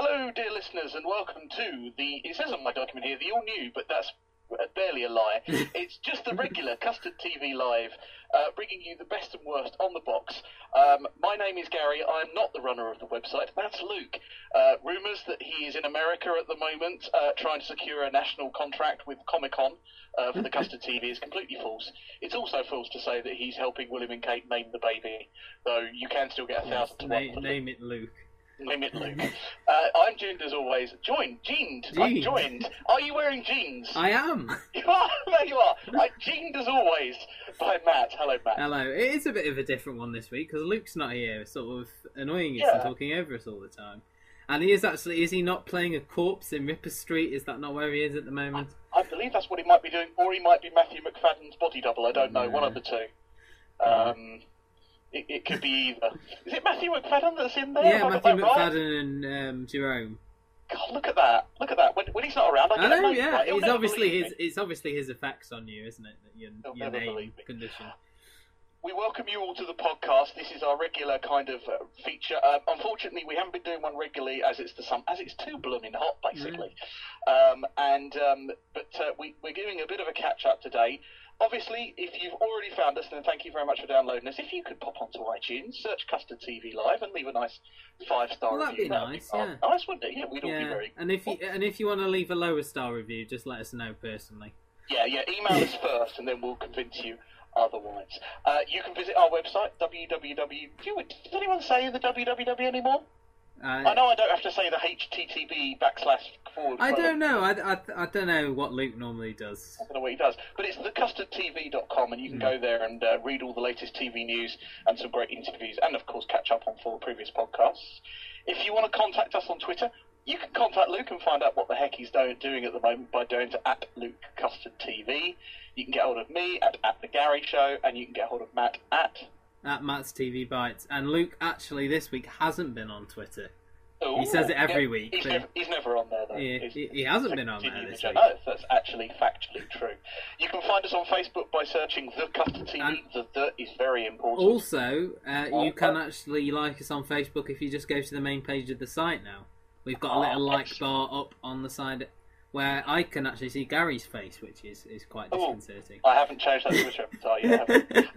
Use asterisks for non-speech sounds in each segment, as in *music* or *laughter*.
Hello, dear listeners, and welcome to the. It says on my document here, the all new, but that's barely a lie. *laughs* it's just the regular Custard TV Live, uh, bringing you the best and worst on the box. Um, my name is Gary. I am not the runner of the website. That's Luke. Uh, rumours that he is in America at the moment, uh, trying to secure a national contract with Comic Con uh, for the Custard TV is completely false. It's also false to say that he's helping William and Kate name the baby, though you can still get a thousand to one. Name, name it Luke. Limit Luke. Uh, I'm joined as always. Joined, jeaned. I'm Jeaned. joined. Are you wearing jeans? I am. *laughs* You are. There you are. I jeaned as always by Matt. Hello, Matt. Hello. It is a bit of a different one this week because Luke's not here, sort of annoying us Yeah. and talking over us all the time. And he is actually, is he not playing a corpse in Ripper Street? Is that not where he is at the moment? I believe that's what he might be doing, or he might be Matthew Macfadyen's body double. I don't know. One of the two. Um, it, it could be either. Is it Matthew Macfadyen that's in there? Yeah, Have I got Matthew that right? Macfadyen and um, Jerome. God, look at that! Look at that! When, when he's not around, I, I know, yeah. by It's obviously his. me. It's obviously his effects on you, isn't it? That your, your name condition. We welcome you all to the podcast. This is our regular kind of uh, feature. Uh, unfortunately, we haven't been doing one regularly as it's the sum as it's too blooming hot, basically. Um, and um, but uh, we, we're giving a bit of a catch up today. Obviously, if you've already found us, then thank you very much for downloading us. If you could pop onto iTunes, search Custard TV Live, and leave a nice five star Well, that'd review. be nice, oh, yeah. nice, wouldn't it? Yeah, we'd all be very. and if you and if you want to leave a lower star review, just let us know personally. Yeah, yeah. Email us first, and then we'll convince you otherwise. Uh, you can visit our website www. Do you, does anyone say the www anymore? Uh, I know I don't have to say the HTTP backslash forward. I don't know. I, I, I don't know what Luke normally does. I don't know what he does, but it's thecustardtv.com, and you can go there and uh, read all the latest TV news and some great interviews, and of course catch up on four previous podcasts. If you want to contact us on Twitter, you can contact Luke and find out what the heck he's do- doing at the moment by going to at Luke Custard TV. You can get hold of me at at the Gary Show, and you can get hold of Matt at. At Matt's TV Bites. And Luke actually this week hasn't been on Twitter. Ooh, He says it every yeah, week, He's never, he's never on there though. He, he, he hasn't been on there this week. No, that's actually factually true. You can find us on Facebook by searching The Custard TV. And- the the is very important. Also, uh, you can Oh. actually like us on Facebook if you just go to the main page of the site now. We've got a little Oh, like bar up on the side where I can actually see Gary's face, which is, is quite Oh. disconcerting. I haven't changed that Twitter *laughs* avatar yet.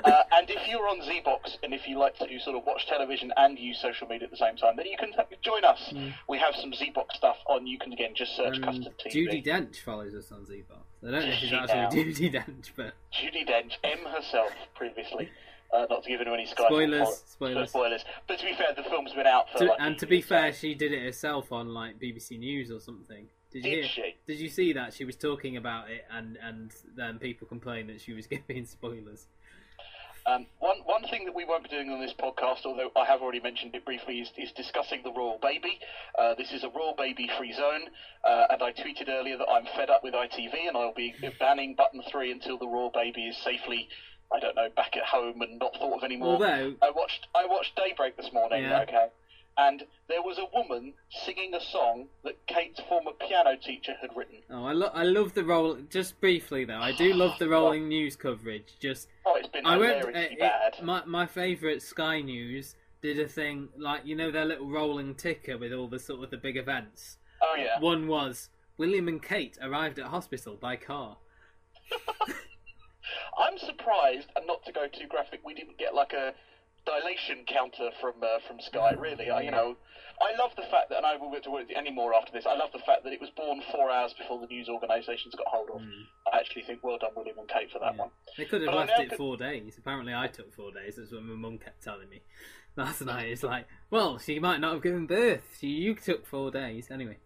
uh, and if you're on Zeebox and if you like to sort of watch television and use social media at the same time, then you can join us. We have some Zeebox stuff on. You can again just search And Custard TV. Judi Dench follows us on Zeebox. I don't know if she's actually now. Judi Dench, but Judi Dench, M herself, previously. Uh, not to give anyone any Sky Spoilers, spoilers. spoilers. But to be fair, the film's been out for to, like. and to be fair, she did it herself on like BBC News or something. Did you Did hear? she? Did you see that she was talking about it, and and then people complained that she was *laughs* giving spoilers. Um, one one thing that we won't be doing on this podcast, although I have already mentioned it briefly, is, is discussing the royal baby. Uh, this is a royal baby free zone, uh, and I tweeted earlier that I'm fed up with ITV and I'll be *laughs* banning button three until the royal baby is safely, I don't know, back at home and not thought of anymore. Although- I watched I watched Daybreak this morning. Yeah. Okay. And there was a woman singing a song that Kate's former piano teacher had written. Oh, I, lo- I love the roll. Just briefly though, I do love the *sighs* rolling news coverage. Just Oh, it's been I went. uh, bad. it- my my favourite Sky News did a thing like you know their little rolling ticker with all the sort of the big events. oh yeah. One was William and Kate arrived at hospital by car. *laughs* I'm surprised, and not to go too graphic, we didn't get like a dilation counter from uh, from Sky. Really, I, you know, I love the fact that, and I will get to it any more after this. I love the fact that it was born four hours before the news organisations got hold of. I actually think well done, William and Kate, for that one. They could have But left it could- four days. Apparently, I took four days. That's what my mum kept telling me *laughs* last night. It's like, well, she might not have given birth. She, you took four days anyway.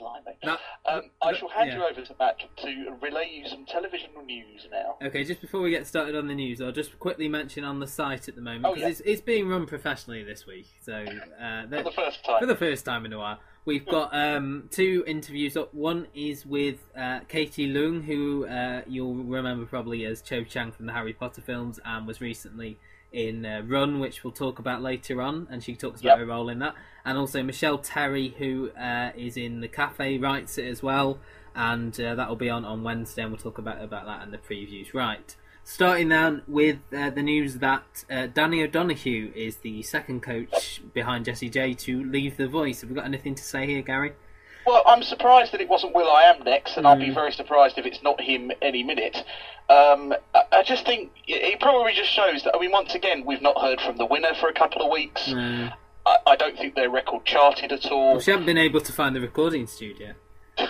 Blimey. Um, I shall hand yeah. you over to Matt to relay you some television news now. Okay, just before we get started on the news, I'll just quickly mention on the site at the moment Oh, because yeah. it's, it's being run professionally this week. So uh, *laughs* For the first time. for the first time in a while. We've got um, two interviews up. One is with uh, Katie Leung, who uh, you'll remember probably as Cho Chang from the Harry Potter films, and was recently in uh, Run, which we'll talk about later on, and she talks about Yep. her role in that. And also Michelle Terry, who uh, is in the Cafe, writes it as well, and uh, that will be on on Wednesday, and we'll talk about about that and the previews. Right. Starting then with uh, the news that uh, Danny O'Donoghue is the second coach behind Jessie J to leave The Voice. Have we got anything to say here, Gary? Well, I'm surprised that it wasn't Will I Am next, and I'll Mm. be very surprised if it's not him any minute. Um, I, I just think it probably just shows that, I mean, once again, we've not heard from the winner for a couple of weeks. No. I, I don't think their record charted at all. Well, she hasn't been able to find the recording studio. *laughs* um,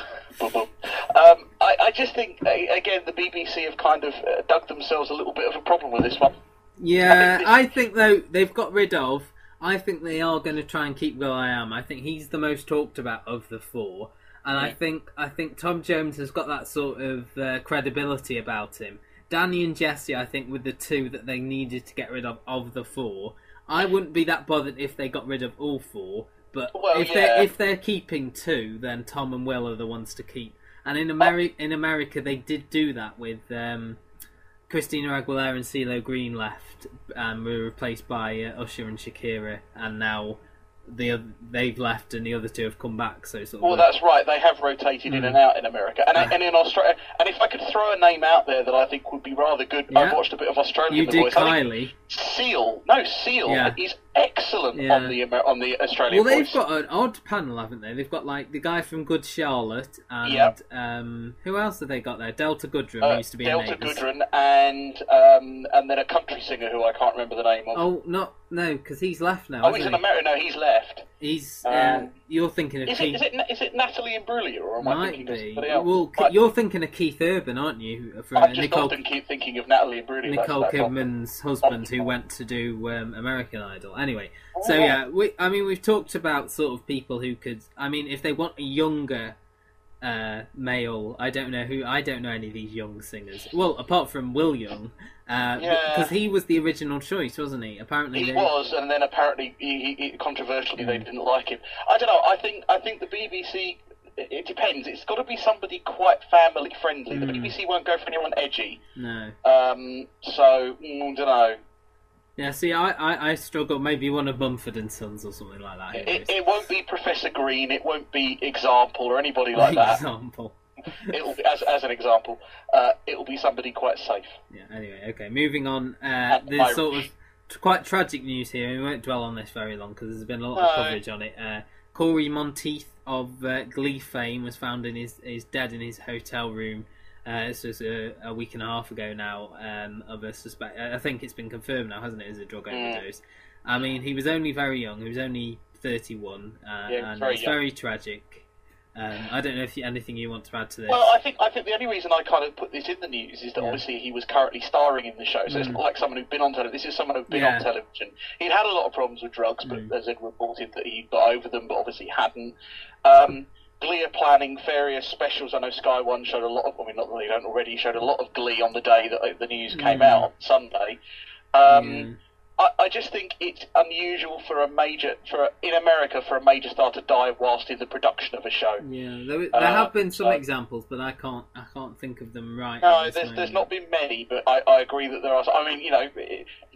I, I just think, again, the BBC have kind of uh, dug themselves a little bit of a problem with this one. Yeah, I I think though they've got rid of. I think they are going to try and keep Will I Am. I think he's the most talked about of the four, and I think I think Tom Jones has got that sort of uh, credibility about him. Danny and Jesse, I think, were the two that they needed to get rid of of the four. I wouldn't be that bothered if they got rid of all four, but Well, if yeah. they're if they're keeping two, then Tom and Will are the ones to keep. And in Ameri- in America, they did do that with. Um, Christina Aguilera and CeeLo Green left and were replaced by uh, Usher and Shakira, and now the they've left and the other two have come back. So sort of Well, that's right. They have rotated in and out in America, and, and in Australia. And if I could throw a name out there that I think would be rather good, Yeah. I've watched a bit of Australian you did Voice. Kylie. Seal, no Seal, Yeah. is excellent on the on the Australian Well, they've Voice. got an odd panel, haven't they? They've got like the guy from Good Charlotte, and Yep. um, who else have they got there? Delta Goodrem, Uh, used to be in Delta. Goodrem and um, and then a country singer who I can't remember the name of. Oh, not no, because he's left now. Oh, he's in he? America. No, he's left. He's Um, you're thinking of Is Keith. is it is it Natalie Imbruglia or am I Might thinking of somebody else? Well, Might- you're thinking of Keith Urban, aren't you? For I just Nicole often keep thinking of Natalie Imbruglia. Nicole that's. Kidman's husband who went to do um, American Idol. Anyway, so Oh. yeah, we, I mean, we've talked about sort of people who could. I mean, if they want a younger uh, male, I don't know who. I don't know any of these young singers. Well, apart from Will Young, uh, Yeah. because he was the original choice, wasn't he? Apparently, He they- was, and then apparently, he, he, controversially, Mm. they didn't like him. I don't know. I think I think the BBC. It depends. It's got to be somebody quite family friendly. The Mm. BBC won't go for anyone edgy. No. Um, so mm, don't know. Yeah. See, I, I, I struggle. Maybe one of Mumford and Sons or something like that. It, it won't be Professor Green. It won't be Example or anybody like that. example. *laughs* It'll be, as as an example. Uh, it'll be somebody quite safe. Yeah. Anyway, okay. Moving on. Uh, there's Irish. sort of t- quite tragic news here. We won't dwell on this very long because there's been a lot of coverage on it. Uh, Cory Monteith of uh, Glee fame was found in his is dead in his hotel room. Uh, this was a, a week and a half ago now. Um, of a suspect. I think it's been confirmed now, hasn't it? As a drug Mm. overdose. I mean, he was only very young. He was only 31, uh, Yeah, and very it's young. very tragic. Um, I don't know if you, anything you want to add to this. Well, I think I think the only reason I kind of put this in the news is that Yeah. obviously he was currently starring in the show, so it's Mm. not like someone who'd been on television. This is someone who'd been Yeah. on television. He'd had a lot of problems with drugs, but Mm. as it reported that he got over them, but obviously hadn't. Um, Glee are planning various specials. I know Sky One showed a lot of. I mean, not that they don't already showed a lot of Glee on the day that the news came Mm. out on Sunday. Um. I, I just think it's unusual for a major for a, in America for a major star to die whilst in the production of a show. Yeah, there, there Uh, have been some so- examples, but I can't I can't think of them right. No, there's, there's not been many, but I, I agree that there are. I mean, you know,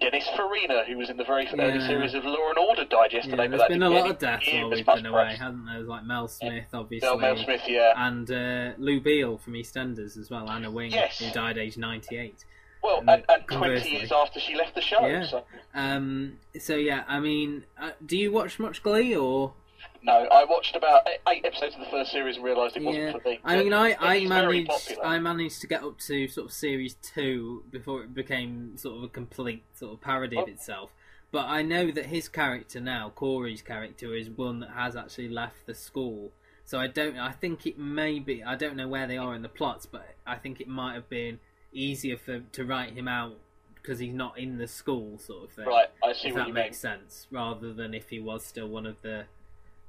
Dennis Farina, who was in the very early Yeah. series of Law and Order, died yesterday. but there's that been a lot of deaths while we've been away, press. hasn't there? There's like Mel Smith, obviously, Mel, Mel Smith, yeah. and uh, Lou Beale from EastEnders as well, Anna Wing, Yes. who died aged 98. Well, and and, and 20 years after she left the show. Yeah. So. Um, so yeah, I mean, uh, do you watch much Glee or? No, I watched about eight episodes of the first series and realised it wasn't Yeah, for me. I mean, I, I managed. I managed to get up to sort of series two before it became sort of a complete sort of parody of Oh. itself. But I know that his character now, Cory's character, is one that has actually left the school. So I don't. I think it may be. I don't know where they are in the plots, but I think it might have been easier for to write him out because he's not in the school, sort of thing. Right, I see if what that you mean. makes sense, rather than if he was still one of the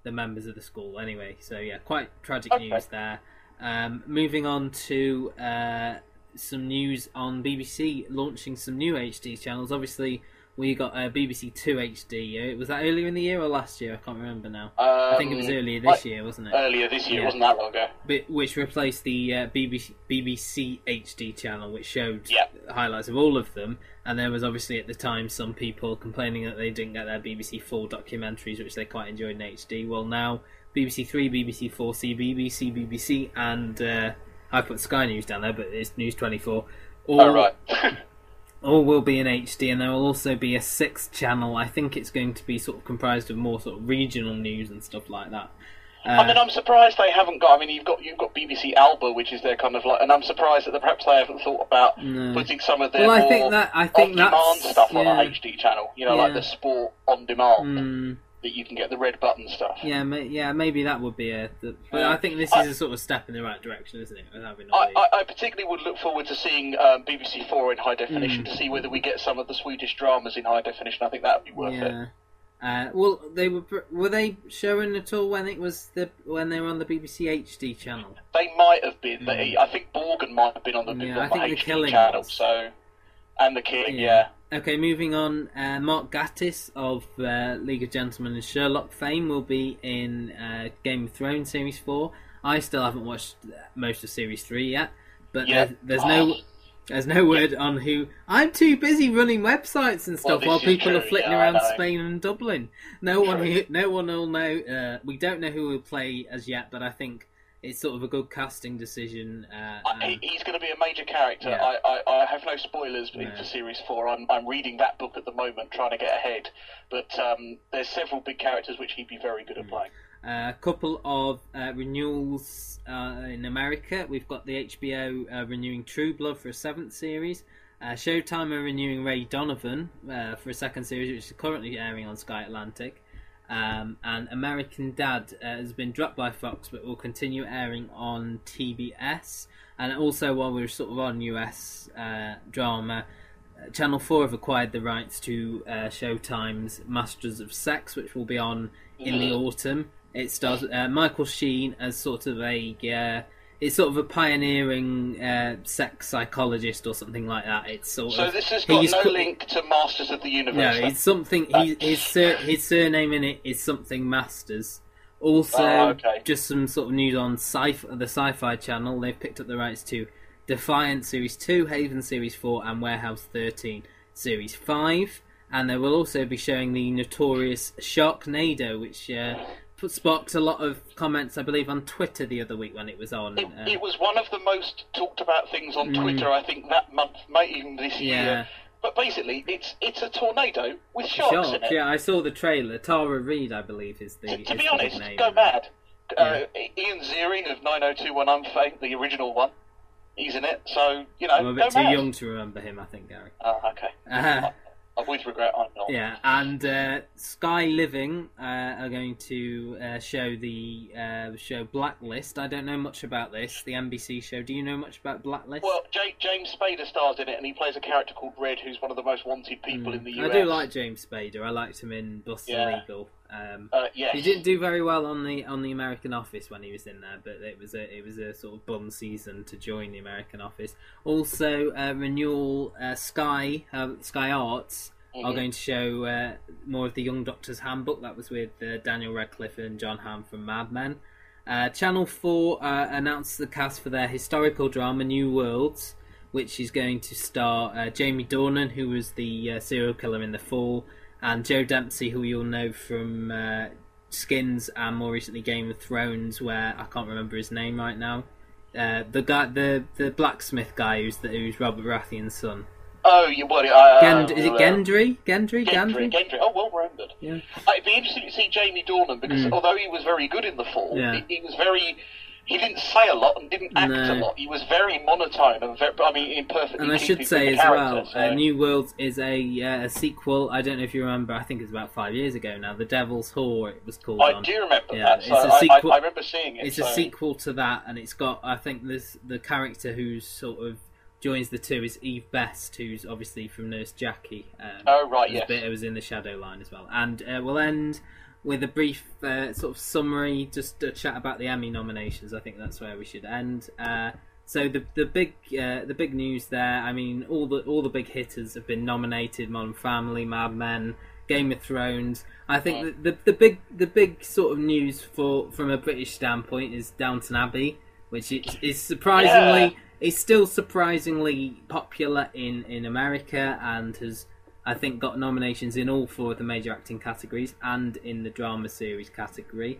the members of the school. Anyway, so yeah, quite tragic Okay. news there. Um, moving on to uh, some news on BBC launching some new HD channels. Obviously, we got uh, BBC Two HD. Was that earlier in the year or last year? I can't remember now. I think it was Um, earlier this I- year, wasn't it? Earlier this year, Yeah. wasn't that long ago. But, which replaced the uh, BBC, BBC HD channel, which showed Yeah. highlights of all of them. And there was obviously at the time some people complaining that they didn't get their BBC Four documentaries, which they quite enjoyed in HD. Well, now BBC Three, BBC Four, CBBC, BBC, and uh, I put Sky News down there, but it's News Twenty Four. All, Oh, right. *laughs* all will be in HD, and there will also be a sixth channel. I think it's going to be sort of comprised of more sort of regional news and stuff like that. Uh, I mean, I'm surprised they haven't got. I mean, you've got you've got BBC Alba, which is their kind of like, and I'm surprised that perhaps they haven't thought about No. putting some of their Well, I more think that- I think on-demand stuff on yeah. an HD channel. You know, like the sport on demand mm, that you can get the red button stuff. Yeah, may, yeah, maybe that would be a. The, but Yeah. I think this is a sort of step in the right direction, isn't it? with having all I, I, I particularly would look forward to seeing um, BBC Four in high definition Mm. to see whether we get some of the Swedish dramas in high definition. I think that would be worth it. Uh, well, they were were they showing at all when it was the when they were on the BBC HD channel? They might have been. They, I think Borgen might have been on the, Mm. Yeah, on I the think The HD Killing channel. was. So, and the king, yeah. Okay, moving on. Uh, Mark Gatiss of uh, League of Gentlemen and Sherlock fame will be in uh, Game of Thrones series four. I still haven't watched most of series three yet, but Yeah. there's, there's no there's no word on who. I'm too busy running websites and stuff this while people true, are flitting yeah, around. Spain and Dublin. No one True. who, no one will know. Uh, we don't know who will play as yet, but I think it's sort of a good casting decision. Uh, I- he's going to be a major character. Yeah. I, I, I have no spoilers No. for series four. I'm, I'm reading that book at the moment, trying to get ahead. But um, there's several big characters which he'd be very good at playing. A couple of uh, renewals uh, in America. We've got the HBO uh, renewing True Blood for a seventh series. Uh, Showtime are renewing Ray Donovan uh, for a second series, which is currently airing on Sky Atlantic. Um, and American Dad uh, has been dropped by Fox, but will continue airing on TBS. And also, while we're sort of on US uh, drama, uh, Channel 4 have acquired the rights to uh, Showtime's Masters of Sex, which will be on in the autumn. It stars uh, Michael Sheen as sort of a. It's sort of a pioneering uh, sex psychologist or something like that. It's sort So of. this has got no co- link to Masters of the Universe. No, it's something. He, his sur- his surname in it is something Masters. Also, Oh, okay. just some sort of news on sci- the Sci-Fi Channel. They've picked up the rights to Defiance Series Two, Haven Series Four, and Warehouse Thirteen Series Five. And they will also be showing the notorious Sharknado, which uh, sparked a lot of comments, I believe, on Twitter the other week when it was on. It, Uh, it was one of the most talked about things on Twitter, I think, that month, maybe even this Mm. Yeah. year. But basically, it's it's a tornado with sharks in it. yeah, I saw the trailer. Tara Reid, I believe, is the. To, is to be the honest, name go mad. Uh, Ian Ziering of 90210 fame, the original one, he's in it. So you know, I'm a bit too mad. young to remember him, I think, Gary. Oh, okay. Uh, *laughs* I with regret I'm not. yeah, and uh, Sky Living uh, are going to uh, show the uh, show Blacklist. I don't know much about this, the NBC show. Do you know much about Blacklist? Well, J- James Spader stars in it, and he plays a character called Red, who's one of the most wanted people in the Hmm. I do like James Spader. I liked him in Bust Yeah. Illegal. Um, Uh, yes. He didn't do very well on the on the American Office when he was in there, but it was a it was a sort of bum season to join the American Office. Also, uh, renewal uh, Sky uh, Sky Arts are Mhm. going to show uh, more of the Young Doctor's Handbook. That was with uh, Daniel Radcliffe and John Hamm from Mad Men. Uh, Channel Four uh, announced the cast for their historical drama New Worlds, which is going to star uh, Jamie Dornan, who was the uh, serial killer in The Fall, and Joe Dempsie, who you'll know from uh, Skins and more recently Game of Thrones, where I can't remember his name right now. Uh, the guy, the the blacksmith guy, who's the, who's Robert Baratheon's son. Oh, you what? Uh, Gend- is it uh, Gendry? Gendry? Gendry, Gendry. Oh, well remembered. Yeah. Uh, It'd be interesting to see Jamie Dornan because Mm. although he was very good in the fall, Yeah. he, he was very. He didn't say a lot and didn't act No. a lot. He was very monotone and very, I mean, in perfectly. And I should say as well, character, uh, New Worlds is a, uh, a sequel. I don't know if you remember. I think it's about five years ago now. The Devil's Whore. It was called. I on. do remember Yeah, that. it's So a I, sequel- I, I remember seeing it. It's so. a sequel to that, and it's got. I think this the character who's sort of joins the two is Eve Best, who's obviously from Nurse Jackie. Um, Oh, right, yes. It was in the Shadow Line as well, and uh, we'll end with a brief uh, sort of summary, just a chat about the Emmy nominations. I think that's where we should end. Uh, so the the big uh, the big news there. I mean, all the all the big hitters have been nominated: Modern Family, Mad Men, Game of Thrones. I think the, the the big the big sort of news for from a British standpoint is Downton Abbey, which is, is surprisingly Yeah. Is still surprisingly popular in in America and has. I think got nominations in all four of the major acting categories and in the drama series category.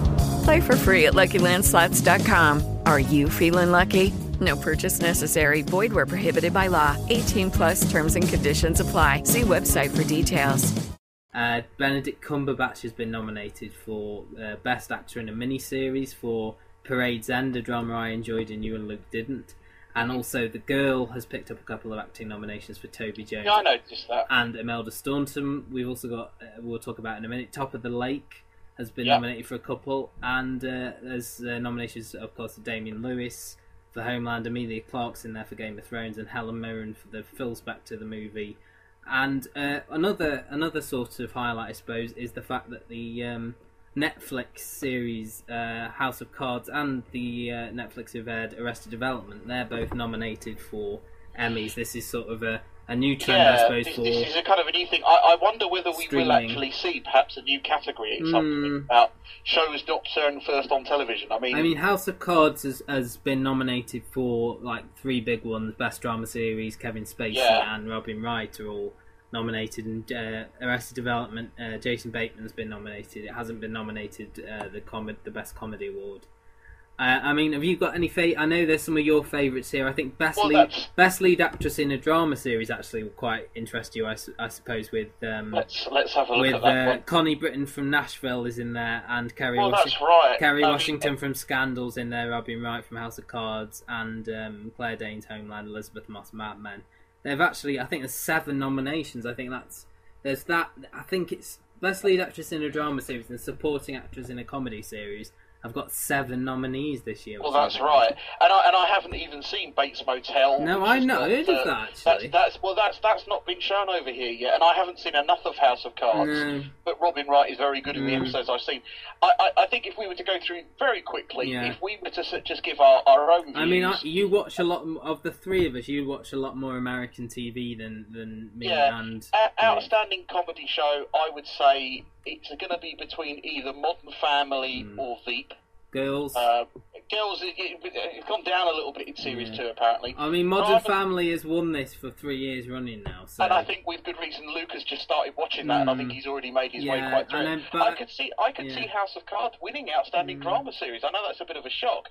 Play for free at LuckyLandSlots.com. Are you feeling lucky? No purchase necessary. Void where prohibited by law. 18 plus terms and conditions apply. See website for details. Uh, Benedict Cumberbatch has been nominated for uh, Best Actor in a Miniseries for Parade's End, a drama I enjoyed and you and Luke didn't. And also, The Girl has picked up a couple of acting nominations for Toby Jones Yeah, I noticed that. and Imelda Staunton. We've also got, uh, we'll talk about in a minute, Top of the Lake has been Yeah. nominated for a couple. And uh, there's uh, nominations, of course, of Damian Lewis for Homeland, Emilia Clarke's in there for Game of Thrones, and Helen Mirren for the Phil Spector the movie. And uh, another another sort of highlight, I suppose, is the fact that the um, Netflix series uh, House of Cards and the uh, Netflix have aired Arrested Development. They're both nominated for Emmys. This is sort of a, a new trend, I Yeah, suppose, this, for this is a kind of a new thing. I, I wonder whether we will actually see perhaps a new category, Mm. something about shows not shown first on television. I mean, I mean, House of Cards has, has been nominated for like three big ones: Best Drama Series, Kevin Spacey Yeah. and Robin Wright are all nominated, and uh, Arrested Development, uh, Jason Bateman's been nominated. It hasn't been nominated uh, the com- the Best Comedy Award. Uh, I mean, have you got any? Fa- I know there's some of your favourites here. I think best Well, lead that's- best lead actress in a drama series actually will quite interest you. I, su- I suppose with um, let's let's have a look with at that uh, one. Connie Britton from Nashville is in there, and Kerry Well, that's right. Kerry mean, Washington from Scandals in there, Robin Wright from House of Cards, and um, Claire Danes Homeland, Elisabeth Moss Mad Men. They've actually, I think, there's seven nominations. I think that's there's that. I think it's best lead actress in a drama series and supporting actress in a comedy series. I've got seven nominees this year. Well, that's right, and I and I haven't even seen Bates Motel. No, I know, not, heard of uh, that, actually. That's, that's well, that's that's not been shown over here yet, and I haven't seen enough of House of Cards. No. But Robin Wright is very good in the Mm. episodes I've seen. I, I, I think if we were to go through very quickly, Yeah. if we were to just give our, our own views, I mean, I, you watch a lot of the three of us. You watch a lot more American TV than than me yeah, and Nick. outstanding comedy show, I would say it's going to be between either Modern Family Mm. or Veep. girls. Uh, Girls, it, it, it's gone down a little bit in series two, apparently. I mean, Modern Family has won this for three years running now. So And I think with good reason, Lucas just started watching that, and I think he's already made his way Hmm. Yeah, quite through. then- but- I could see, I could yeah. see House of Cards winning Outstanding Drama Series. I know that's a bit of a shock.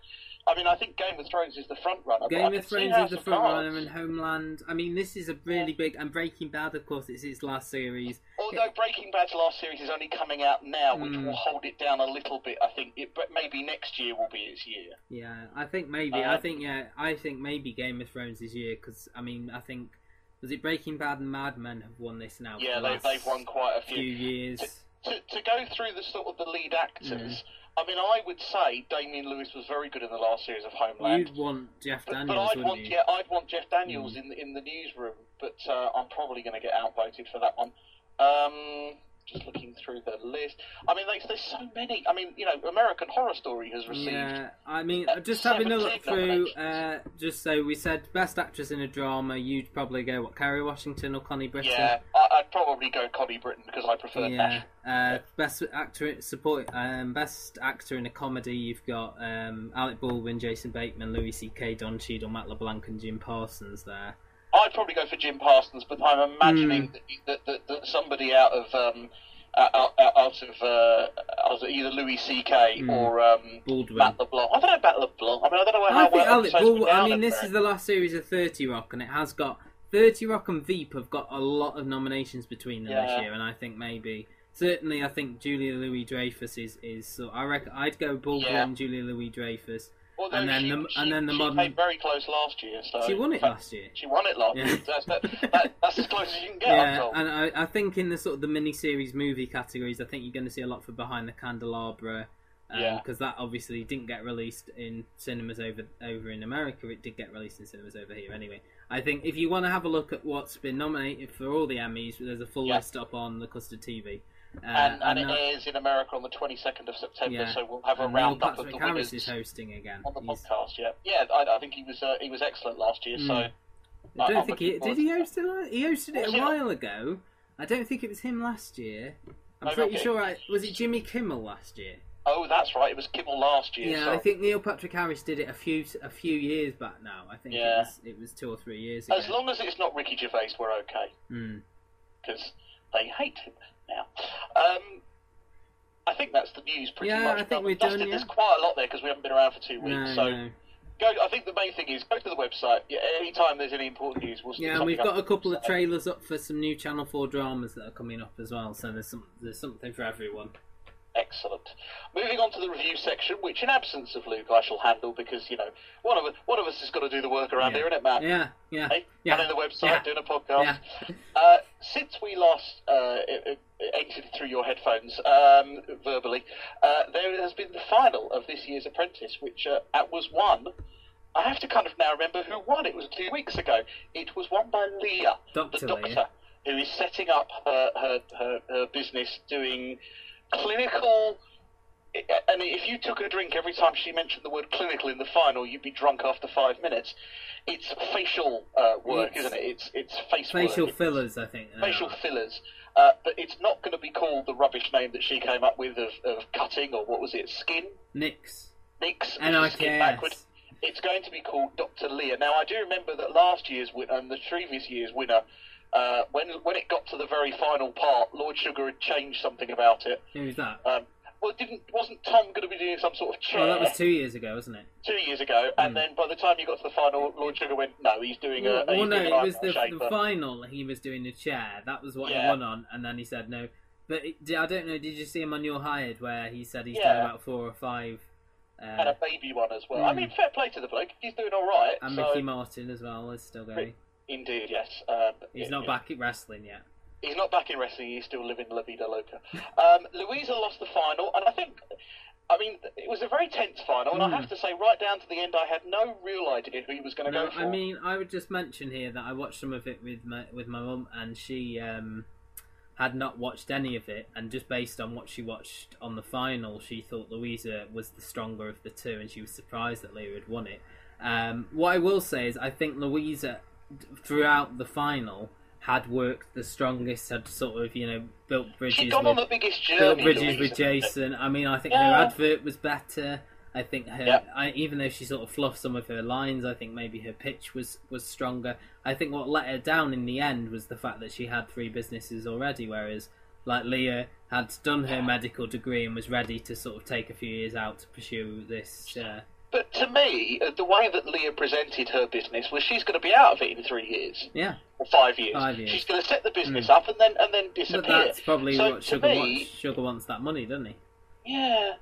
I mean, I think Game of Thrones is the front runner. Game of Thrones is the front Cards. runner, and Homeland. I mean, this is a really big. And Breaking Bad, of course, it's its last series. Although Breaking Bad's last series is only coming out now, which Mm. will hold it down a little bit. I think, it, but maybe next year will be its year. Yeah, I think maybe. Uh, I think yeah. I think maybe Game of Thrones this year because I mean, I think was it Breaking Bad and Mad Men have won this now? Yeah, the they, they've won quite a few few. years. To, to go through the sort of the lead actors, Mm. I mean, I would say Damian Lewis was very good in the last series of Homeland. You'd want Jeff Daniels, but I'd wouldn't want, you? yeah, I'd want Jeff Daniels in the, in the newsroom, but uh, I'm probably going to get outvoted for that one. Um, just looking through the list. I mean, there's, there's so many. I mean, you know, American Horror Story has received. Yeah, I mean, uh, just having a look through, uh, just so we said best actress in a drama, you'd probably go what, Kerry Washington or Connie Britton? Yeah, I'd probably go Connie Britton because I prefer Yeah. Nash. Uh, best actor support, um, best actor in a comedy. You've got um, Alec Baldwin, Jason Bateman, Louis C.K., Don Cheadle, Matt LeBlanc, and Jim Parsons there. I'd probably go for Jim Parsons, but I'm imagining Hmm. that, that, that somebody out of um, out, out out of uh, out of either Louis C.K. or um. Baldwin. Matt LeBlanc. I don't know about LeBlanc. I mean, I don't know how I think well Alec episodes Baldwin. I mean, this there. is the last series of Thirty Rock, and it has got Thirty Rock and Veep have got a lot of nominations between them Yeah. this year, and I think maybe. Certainly, I think Julia Louis Dreyfus is is. So I reckon I'd go Baldwin, Yeah. Julia Louis Dreyfus, Although and then she, the she, and then the she modern. came very close last year. So She won it last year. She won it last Yeah. year. That's, that, that, that's as close as you can get. Yeah, and I, I think in the sort of the mini-series movie categories, I think you're going to see a lot for Behind the Candelabra, um, Yeah. because that obviously didn't get released in cinemas over over in America. It did get released in cinemas over here anyway. I think if you want to have a look at what's been nominated for all the Emmys, there's a full Yeah. list up on the Custard TV. Uh, and, and it airs in America on the 22nd of September, yeah. so we'll have a and Neil roundup of Patrick the Harris winners is hosting again. on the He's- podcast. Yeah, yeah, I, I think he was uh, he was excellent last year. So I I- don't I'm think he did. He host it. He hosted it a while ago. I don't think it was him last year. I'm Maybe pretty okay. sure. I, was it Jimmy Kimmel last year? Oh, that's right. It was Kimmel last year. Yeah, so. I think Neil Patrick Harris did it a few a few years back now. I think Yeah. it was it was two or three years ago. As long as it's not Ricky Gervais, we're okay Hmm. because they hate him now. Um, I think that's the news pretty Yeah, much. I think we're Dustin, done, yeah. There's quite a lot there because we haven't been around for two weeks. No, so no. go. I think the main thing is go to the website. Yeah, anytime there's any important news, we'll Yeah, and we've got a couple of trailers up for some new Channel Four dramas that are coming up as well. So there's some there's something for everyone. Excellent. Moving on to the review section, which in absence of Luke, I shall handle because you know one of us, one of us has got to do the work around Yeah. here, isn't it, Matt? Yeah, yeah, Hey, yeah. running the website, yeah. doing a podcast. Yeah. Uh, since we last uh, exited through your headphones um, verbally, uh, there has been the final of this year's Apprentice, which uh, was won. I have to kind of now remember who won. It was two weeks ago. It was won by Leah, Dr. the Leah. doctor, who is setting up her, her, her, her business doing clinical. And if you took a drink every time she mentioned the word clinical in the final, you'd be drunk after five minutes. It's facial uh, work, It's isn't it? It's it's face Facial work. fillers, I think. facial fillers. Uh, but it's not going to be called the rubbish name that she came up with of, of cutting or what was it, skin? Nix. Nix, And I skin backward. It's going to be called Dr. Leah. Now, I do remember that last year's winner and the previous year's winner, uh, when when it got to the very final part, Lord Sugar had changed something about it. Who's that? Um, well, didn't wasn't Tom going to be doing some sort of chair Oh, that was two years ago, wasn't it? two years ago? And then by the time you got to the final, Lord Sugar went, "No, he's doing Well, a." well, no, it was the, the final. He was doing a chair. That was what he Yeah. won on, and then he said no. But it, I don't know. Did you see him on your hired where he said he's Yeah. done about four or five? Uh, and a baby one as well. I Mm. mean, fair play to the bloke. He's doing all right. and so, Ricky Martin as well is still going. Indeed, yes. Um, He's yeah, not back in wrestling yet. He's not back in wrestling. He's still living La Vida Loca. Um, Louisa lost the final, and I think, I mean, it was a very tense final. And I have to say, right down to the end, I had no real idea who he was going to No, go for. I mean, I would just mention here that I watched some of it with my with my mum, and she um, had not watched any of it, and just based on what she watched on the final, she thought Louisa was the stronger of the two, and she was surprised that Leah had won it. Um, what I will say is, I think Louisa, throughout the final, had worked the strongest, had sort of you know built bridges. She'd gone on with- the biggest built bridges with Jason. I mean, I think her advert was better. I think her, Yeah. I, even though she sort of fluffed some of her lines, I think maybe her pitch was was stronger. I think what let her down in the end was the fact that she had three businesses already, whereas like Leah had done her medical degree and was ready to sort of take a few years out to pursue this. Uh, But to me, the way that Leah presented her business was she's going to be out of it in three years yeah, or five years. Five years. She's going to set the hmm. business up and then and then but disappear. that's probably so what Sugar me, wants. Sugar wants that money, doesn't he? Yeah.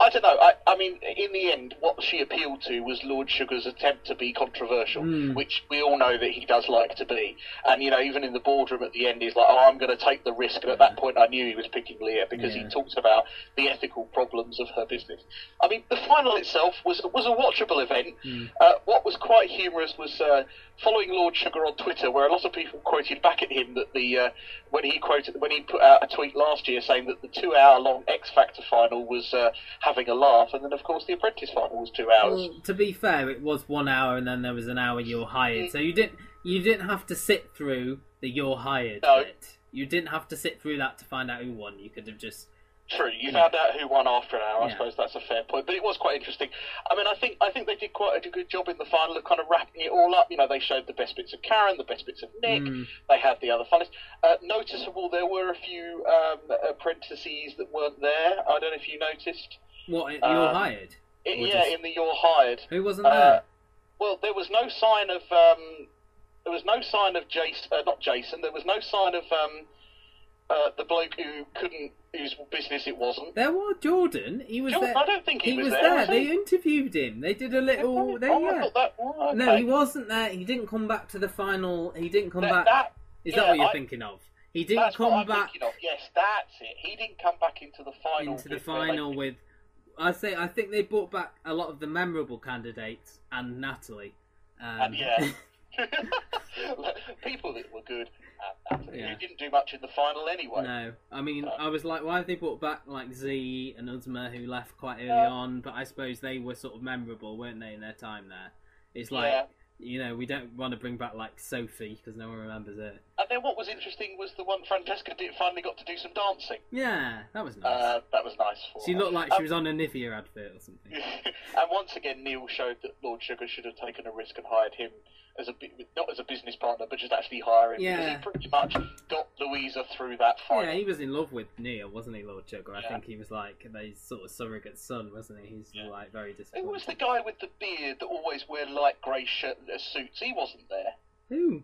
I don't know. I, I mean, in the end, what she appealed to was Lord Sugar's attempt to be controversial, Hmm. which we all know that he does like to be. And you know, even in the boardroom at the end, he's like, "Oh, I'm going to take the risk." And at that point, I knew he was picking Leah because Yeah. he talks about the ethical problems of her business. I mean, the final itself was was a watchable event. Hmm. Uh, what was quite humorous was uh, following Lord Sugar on Twitter, where a lot of people quoted back at him that the uh, when he quoted when he put out a tweet last year saying that the two-hour-long X Factor final was uh, having a laugh, and then of course the Apprentice final was two hours. Well, to be fair, it was one hour, and then there was an hour you're hired. So you didn't you didn't have to sit through the you're hired No. bit. You didn't have to sit through that to find out who won. You could have just True, you found out who won after an hour. I Yeah. suppose that's a fair point, but it was quite interesting. I mean, I think I think they did quite a good job in the final of kind of wrapping it all up. You know, they showed the best bits of Karen, the best bits of Nick. Mm. They had the other finalists. Uh, noticeable, there were a few um, apprentices that weren't there. I don't know if you noticed. What you're Uh, hired. It, yeah, just- in the you're hired. Who wasn't Uh, there? well, there was no sign of um, there was no sign of Jason, uh, not Jason. There was no sign of um, uh, the bloke who couldn't, whose business it wasn't. There was Jordan. He was Jordan, there. I don't think he was was there, there. was they he? interviewed him. They did a little. They, oh, I yeah. thought that. oh, No, he wasn't there. He didn't come back to the final. He didn't come That- back. that- Is yeah, that what you're I- thinking of? He didn't That's what come I'm back of. Yes, that's it. He didn't come back into the final. into the they- final with. I say I think they brought back a lot of the memorable candidates and Natalie. Um, And yeah. *laughs* *laughs* People that were good, and Yeah. who didn't do much in the final anyway. No, I mean, Uh, I was like, why have they brought back like Z and Uzma who left quite early Yeah. on? But I suppose they were sort of memorable, weren't they, in their time there? It's like, Yeah. You know, we don't want to bring back like Sophie because no one remembers it. And then what was interesting was the one Francesca did finally got to do some dancing. Yeah, that was nice. Uh, that was nice for she her. looked like she Um, was on a Nivea advert or something. *laughs* and once again, Neil showed that Lord Sugar should have taken a risk and hired him as a not as a business partner, but just actually hire him Yeah. because he pretty much got Louisa through that fight. Yeah, he was in love with Neil, wasn't he, Lord Sugar? I think he was like the sort of surrogate son, wasn't he? He's like very disappointed. Who was the guy with the beard that always wear light grey shirt uh, suits? He wasn't there Who?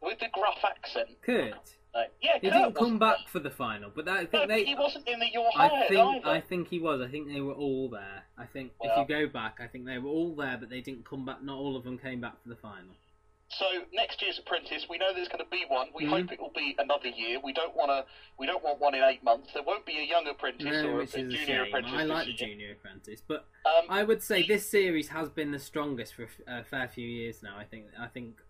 with the gruff accent. Kurt. No. Yeah, He Kurt didn't come back for the final, but that, I think No, they. he wasn't in the Your I Hired think either. I think he was. I think they were all there. I think if you go back, I think they were all there, but they didn't come back. Not all of them came back for the final. So next year's Apprentice, we know there's going to be one. We Mhm. hope it will be another year. We don't want to. We don't want one in eight months. There won't be a young apprentice No, or a, junior shame. apprentice. I like the year. Junior Apprentice, but Um, I would say this series has been the strongest for a fair few years now. I think. I think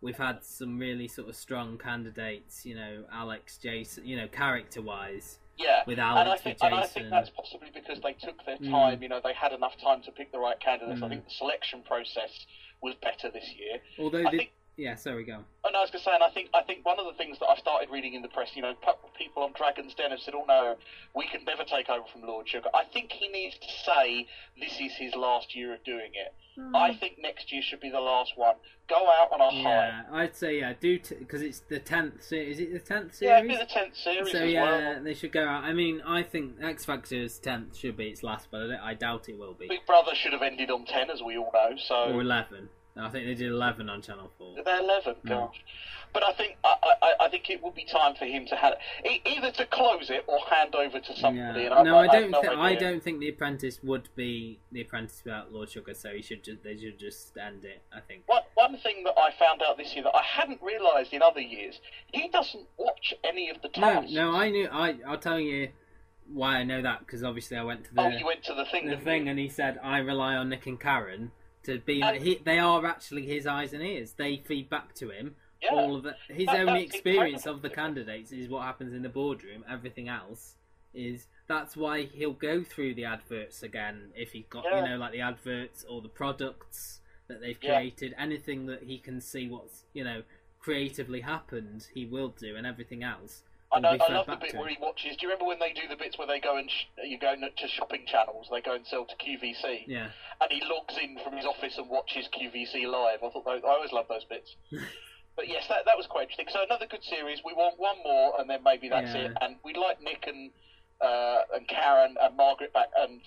we've had some really sort of strong candidates. You know, Alex, Jason. You know, character-wise. Yeah, with and I think, with and I think that's possibly because they took their Mm. time. You know, they had enough time to pick the right candidates. I Mm. think the selection process was better this year. Although, I the, think- yeah, we go. Oh, and I was going to say, I think I think one of the things that I've started reading in the press, you know, people on Dragon's Den have said, "Oh no, we can never take over from Lord Sugar." I think he needs to say this is his last year of doing it. Hmm. I think next year should be the last one. Go out on a high. Yeah, I'd say yeah. Do because it's the tenth. Se- is it the tenth Yeah, series? it'd be the tenth series So yeah, well. they should go out. I mean, I think X Factor's tenth should be its last, but I, I doubt it will be. Big Brother should have ended on ten, as we all know. So Or eleven. I think they did eleven on Channel Four. They're eleven, Mm. gosh. But I think I, I, I think it would be time for him to have either to close it or hand over to somebody. Yeah. And No, I have don't. no thi- I don't think the Apprentice would be the Apprentice without Lord Sugar. So he should. Just, they should just end it. I think. One, one thing that I found out this year that I hadn't realised in other years, he doesn't watch any of the No, tasks. no, I knew. I I'll tell you why I know that because obviously I went to the Oh, you went to the thing. the thing, you? and he said I rely on Nick and Karen to be. And- he, they are actually his eyes and ears. They feed back to him. Yeah. All of the, his That- only experience of the candidates is what happens in the boardroom. Everything else is that's why he'll go through the adverts again if he got Yeah. you know like the adverts or the products that they've Yeah. created. Anything that he can see what's you know creatively happened, he will do, and everything else. I know. I love the bit where he watches. Do you remember when they do the bits where they go and sh- you go to shopping channels? They go and sell to QVC. Yeah. and he logs in from his office and watches QVC live. I thought those, I always love those bits. *laughs* but yes, that that was quite interesting. So another good series. We want one more, and then maybe that's Yeah. it. And we'd like Nick and uh, and Karen and Margaret back and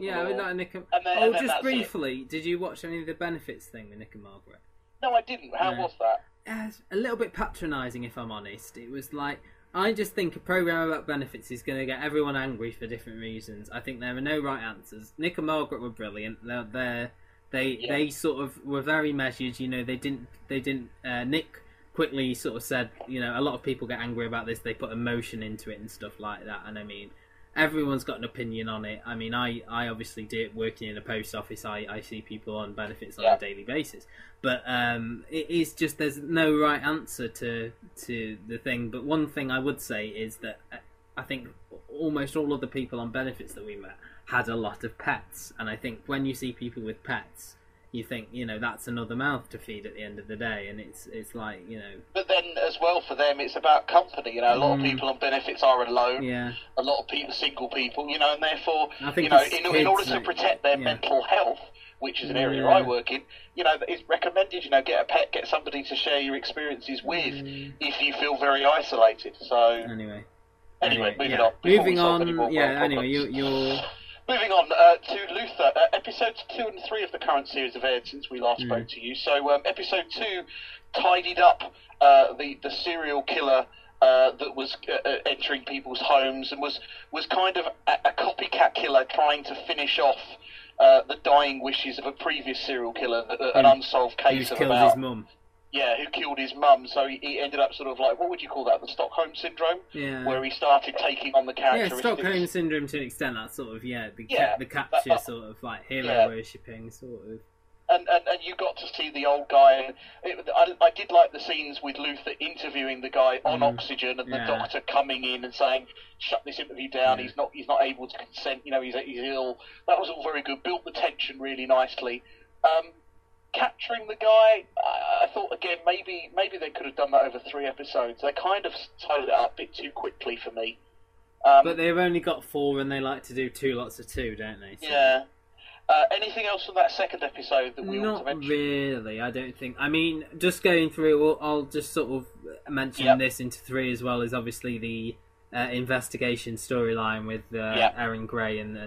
Yeah, mean, like Nick and, And then- oh, and just that's it. briefly, did you watch any of the benefits thing with Nick and Margaret? No, I didn't. How No. was that? Uh, a little bit patronising, if I'm honest. It was like I just think a program about benefits is going to get everyone angry for different reasons. I think there are no right answers. Nick and Margaret were brilliant. They're, they're they Yeah. they sort of were very measured. You know, they didn't they didn't. Uh, Nick quickly sort of said, you know, a lot of people get angry about this. They put emotion into it and stuff like that. And I mean, everyone's got an opinion on it. I mean, I, I obviously do it working in a post office. I, I see people on benefits on Yeah. a daily basis, but um, it is just there's no right answer to to the thing. But one thing I would say is that uh, I think almost all of the people on benefits that we met had a lot of pets, and I think when you see people with pets. You think you know that's another mouth to feed at the end of the day, and it's it's like you know But then, as well, for them, it's about company. You know, a lot of people on benefits are alone. Mm. yeah A lot of people, single people. You know, and therefore, you know, in, in order to that- protect their yeah. mental health, which is an area Yeah. I work in, you know, it's recommended. You know, get a pet, get somebody to share your experiences with Mm. if you feel very isolated. So, anyway anyway, moving yeah. on. Moving on yeah problems. anyway you, you're Moving on uh, to Luther. Uh, episodes two and three of the current series have aired since we Mm. last spoke to you. So um, episode two tidied up uh, the the serial killer. Uh, that was uh, uh, entering people's homes and was was kind of a, a copycat killer trying to finish off uh, the dying wishes of a previous serial killer, uh, an unsolved who's case of killed about his mum yeah, who killed his mum. So he, he ended up sort of like what would you call that? The Stockholm syndrome, yeah where he started taking on the character. yeah. Stockholm syndrome to an extent. That sort of yeah, the, ca- Yeah, the capture that- sort of like hero yeah. worshipping sort of. and, and, and you got to see the old guy. And it, I, I did like the scenes with Luther interviewing the guy on oxygen, and Mm. Yeah. the doctor coming in and saying, "Shut this interview down. Yeah. He's not he's not able to consent. You know, he's he's ill." That was all very good. Built the tension really nicely. Um, capturing the guy, I, I thought again maybe maybe they could have done that over three episodes. They kind of tied it up a bit too quickly for me. Um, But they've only got four, and they like to do two lots of two, don't they? So- yeah. Uh, anything else from that second episode that we Not mention? really, I don't think. I mean, just going through, I'll, I'll just sort of mention Yep. this into three as well. Is obviously the uh, investigation storyline with uh, Yep. Erin Gray and the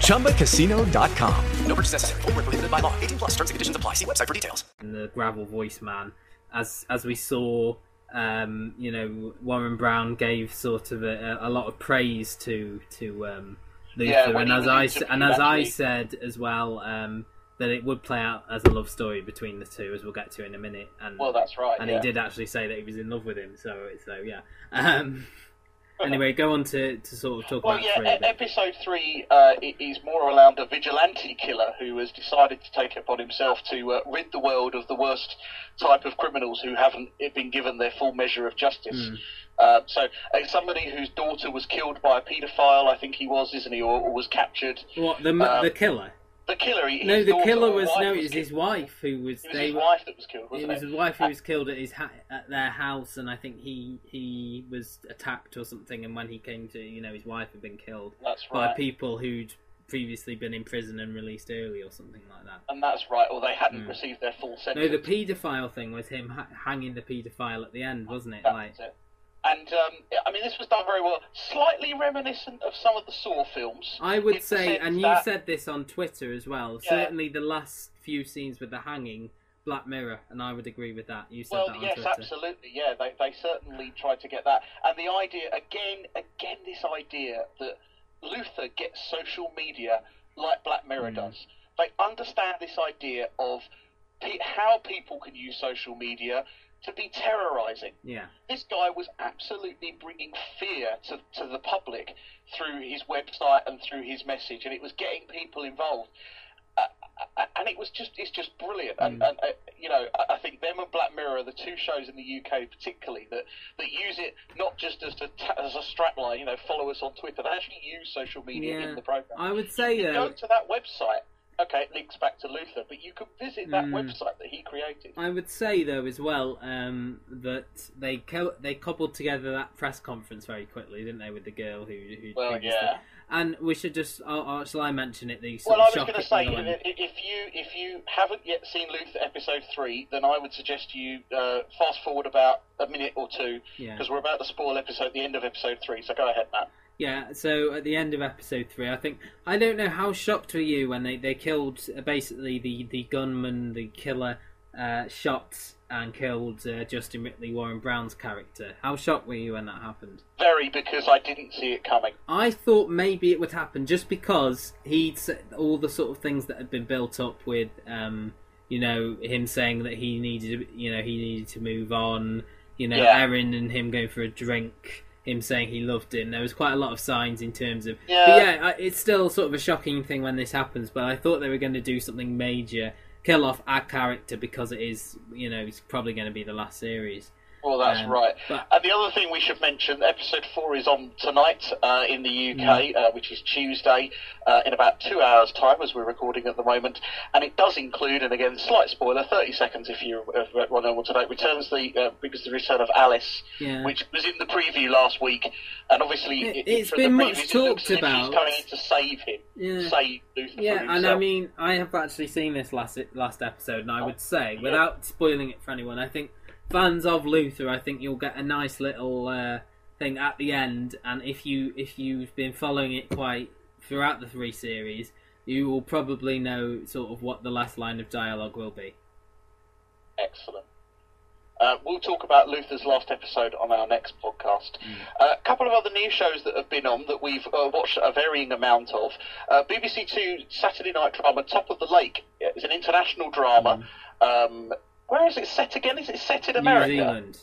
ChumbaCasino.com. No purchase necessary. Void where prohibited by law. 18 plus. Terms and conditions apply. See website for details. and the gravel voice man, as as we saw, um, you know, Warren Brown gave sort of a, a lot of praise to to um, Luther, Yeah, and as I interviewed, and as I said as well. Um, that it would play out as a love story between the two, as we'll get to in a minute. And Well, that's right, And yeah. he did actually say that he was in love with him. So, so yeah. Um, anyway, go on to, to sort of talk Well, about yeah, three. episode three uh, is more around a vigilante killer who has decided to take it upon himself to uh, rid the world of the worst type of criminals who haven't been given their full measure of justice. Hmm. Uh, so, uh, somebody whose daughter was killed by a paedophile, I think he was, isn't he, or, or was captured. What the Um, the killer? The killer. He, No, the killer was no, it was his wife who was. It was they his wife that was killed, It was his wife who was killed at his ha- at their house, and I think he he was attacked or something. And when he came to, you know, his wife had been killed That's by right. people who'd previously been in prison and released early or something like that. And that's right, or they hadn't Hmm. received their full sentence. No, the paedophile thing was him ha- hanging the paedophile at the end, wasn't it? That's Like, it. And um, I mean, this was done very well. Slightly reminiscent of some of the Saw films. I would say, and you that- said this on Twitter as well. Yeah. Certainly, the last few scenes with the hanging, Black Mirror, and I would agree with that. You said Well, that on yes, Twitter. absolutely. Yeah, they, they certainly tried to get that. And the idea, again, again, this idea that Luther gets social media like Black Mirror Hmm. does. They understand this idea of how people can use social media, to be terrorizing. Yeah. This guy was absolutely bringing fear to, to the public through his website and through his message, and it was getting people involved. Uh, uh, and it was just it's just brilliant and, and uh, you know I, think them and Black Mirror are the two shows in the UK particularly that, that use it not just as a as a strapline you know follow us on Twitter they actually use social media Yeah. in the program I would say you go to that website okay it links back to Luther but you could visit that Mm. website that he created I would say though as well um, that they co- they cobbled together that press conference very quickly, didn't they, with the girl who who. Well, yeah. And we should just. Oh, oh, shall I mention it? The Well, I was going to say, at the i- end? i- if you if you haven't yet seen Luther episode three, then I would suggest you uh, fast forward about a minute or two Yeah. because we're about to spoil episode the end of episode three. So go ahead, Matt. Yeah, so at the end of episode three, I think I don't know how shocked were you when they, they killed uh, basically the, the gunman, the killer, uh, shot and killed uh, Justin Ripley, Warren Brown's character. How shocked were you when that happened? Very because I didn't see it coming. I thought maybe it would happen just because he'd said all the sort of things that had been built up with, um, you know, him saying that he needed, you know, he needed to move on. You know, Yeah. Erin and him going for a drink. Him saying he loved him. There was quite a lot of signs in terms of. Yeah. But yeah, it's still sort of a shocking thing when this happens. But I thought they were going to do something major, kill off our character because it is, you know, it's probably going to be the last series. Well, that's Um, right. but- And the other thing we should mention, episode four is on tonight uh, in the UK, uh, which is Tuesday, uh, in about two hours' time as we're recording at the moment. And it does include, and again, slight spoiler, 30 seconds if you uh, want to know today, returns the, uh, because the return of Alice, Yeah. which was in the preview last week. And obviously, It- it, it's from been much previews, talked about. She's coming in to save him, Yeah. save Luther Yeah, and I mean, I have actually seen this last last episode, and I would say, without spoiling it for anyone, I think fans of Luther, I think you'll get a nice little uh, thing at the end, and if you if you've been following it quite throughout the three series, you will probably know sort of what the last line of dialogue will be. Excellent. Uh, we'll talk about Luther's last episode on our next podcast. Mm. Uh, a couple of other new shows that have been on that we've uh, watched a varying amount of. Uh, BBC Two Saturday night drama Top of the Lake. is an international drama. Um, where is it set again? Is it set in America? New Zealand.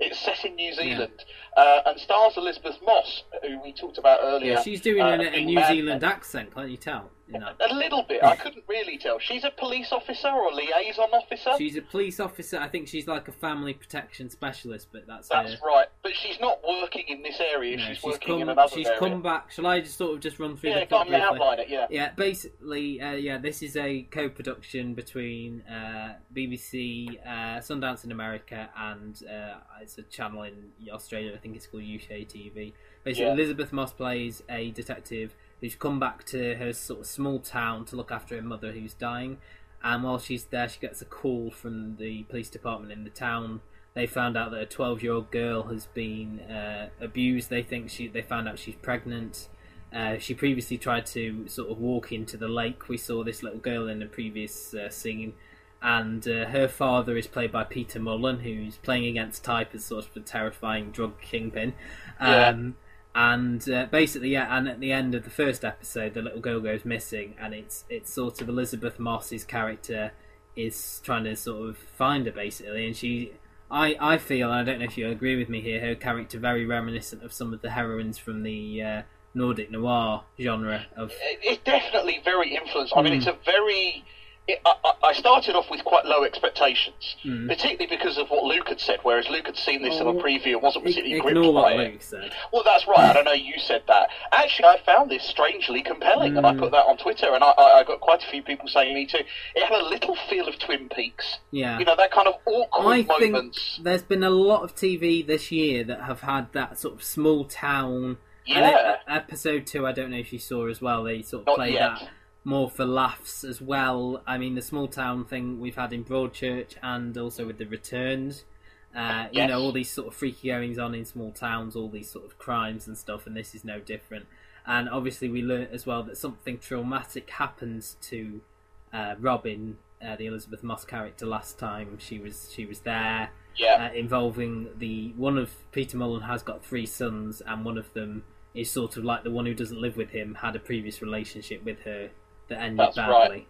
It's set in New Zealand uh, and stars Elisabeth Moss, who we talked about earlier. Yeah, she's doing uh, a, a New Zealand accent, can't you tell? A little bit. I couldn't really tell. She's a police officer or liaison officer. She's a police officer. I think she's like a family protection specialist, but that's That's her. right, but she's not working in this area. No, she's, she's working come. in another she's area. come back. Shall I just sort of just run through Yeah, the plot yeah, outline it, yeah. Yeah, basically, uh, yeah, this is a co-production between uh, BBC, uh, Sundance in America, and uh, it's a channel in Australia. I think it's called UK TV. Basically, Yeah. Elisabeth Moss plays a detective who's come back to her sort of small town to look after her mother who's dying. And while she's there, she gets a call from the police department in the town. They found out that a 12 year old girl has been uh, abused. They think she. They found out she's pregnant. Uh, she previously tried to sort of walk into the lake. We saw this little girl in the previous uh, scene, and uh, her father is played by Peter Mullan, who's playing against type as sort of a terrifying drug kingpin. Yeah. And uh, basically, yeah, and at the end of the first episode, the little girl goes missing, and it's it's sort of Elisabeth Moss's character is trying to sort of find her basically, and she. I, I feel, and I don't know if you agree with me here, her character very reminiscent of some of the heroines from the uh, Nordic noir genre of It's definitely very influenced. I mean, Mm. it's a very. It, I, I- I started off with quite low expectations, Mm. particularly because of what Luke had said. Whereas Luke had seen this in a Oh, preview and wasn't particularly ignore gripped what by it. Luke said. Well, that's right. I don't know you said that. Actually, I found this strangely compelling, and I Mm. put that on Twitter, and I, I, I got quite a few people saying me too. It had a little feel of Twin Peaks. Yeah. You know, that kind of awkward I think moments. there's been a lot of TV this year that have had that sort of small town. And Yeah. it- episode two, I don't know if you saw as well. They sort of Not play yet. that more for laughs as well. I mean, the small town thing we've had in Broadchurch and also with the returns. Uh, You know, all these sort of freaky goings on in small towns, all these sort of crimes and stuff, and this is no different. And obviously, we learnt as well that something traumatic happens to uh, Robin, uh, the Elisabeth Moss character, last time she was she was there. Yeah. Uh, involving the one of Peter Mullan has got three sons, and one of them is sort of like the one who doesn't live with him had a previous relationship with her that ended That's badly. right.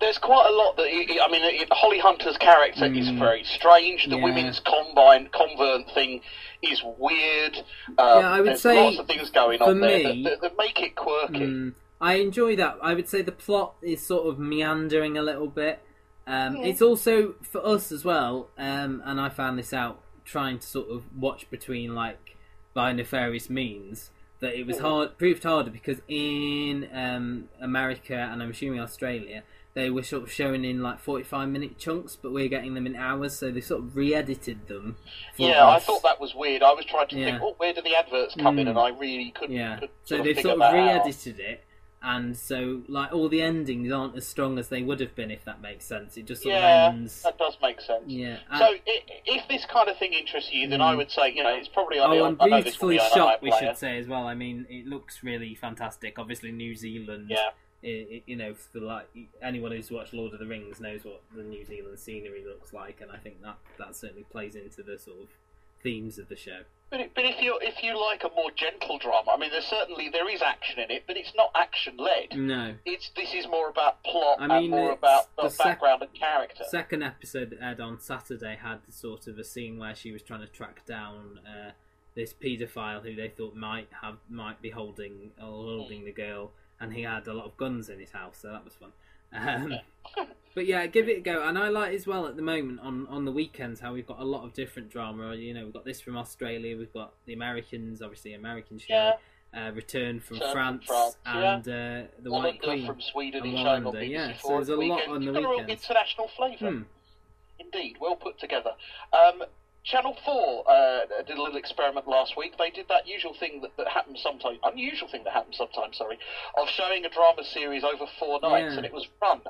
There's quite a lot that I mean. Holly Hunter's character is Mm. very strange. The Yeah. women's combine convent thing is weird. Um, Yeah, I would there's say lots of things going on there me- that, that, that make it quirky. Mm, I enjoy that. I would say the plot is sort of meandering a little bit. Um, Yeah. It's also for us as well, um, and I found this out trying to sort of watch between like by nefarious means that it was Mm. hard, proved harder because in um, America and I'm assuming Australia they were sort of showing in like 45 minute chunks, but we're getting them in hours, so they sort of re-edited them. Yeah, I thought that was weird. I was trying to Yeah. think, oh, where do the adverts come in? Mm. And I really couldn't. Yeah. couldn't So they've sort of re-edited it, and so like all the endings aren't as strong as they would have been if that makes sense. It just sort Yeah, of ends. that does make sense. Yeah. So, i- if this kind of thing interests you, then Mm. I would say, you know, it's probably on. Oh, I and know this beautifully shot, we should say as well. I mean, it looks really fantastic. Obviously, New Zealand. Yeah. you know, for like anyone who's watched Lord of the Rings knows what the New Zealand scenery looks like, and I think that that certainly plays into the sort of themes of the show. But, but if you if you like a more gentle drama, I mean, there's certainly there is action in it, but it's not action led. No. It's this is more about plot I mean, and more about the the sec- background and character. Second episode that aired on Saturday had sort of a scene where she was trying to track down uh, this paedophile who they thought might have might be holding holding the girl, and he had a lot of guns in his house, so that was fun. Um, *laughs* but yeah, give it a go. And I like as well at the moment on on the weekends how we've got a lot of different drama. You know, we've got this from Australia, we've got the Americans, obviously American show. Uh, Return from Return from France, France, yeah. and uh, the Wallander White Queen from Sweden and is showing on Wallander, BBC Yeah, so there's a at lot weekend. on the It's got a real weekends. international flavour. Hmm. Indeed, well put together. Um, Channel 4 uh, did a little experiment last week. They did that usual thing that, that happens sometimes, unusual thing that happens sometimes, sorry, of showing a drama series over four nights, Yeah. and it was Run.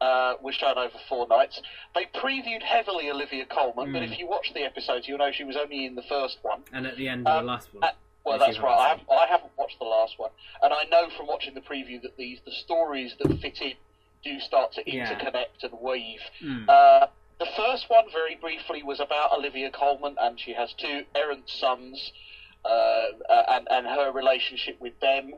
Uh, was shown over four nights. They previewed heavily Olivia Colman, but Mm. if you watch the episodes, you'll know she was only in the first one. And at the end of Um, the last one. uh, well, that's right. I, haven't I haven't watched the last one, and I know from watching the preview that these the stories that fit in do start to Yeah. interconnect and weave. Mm. Uh, the first one, very briefly, was about Olivia Colman, and she has two errant sons, uh, uh, and and her relationship with them.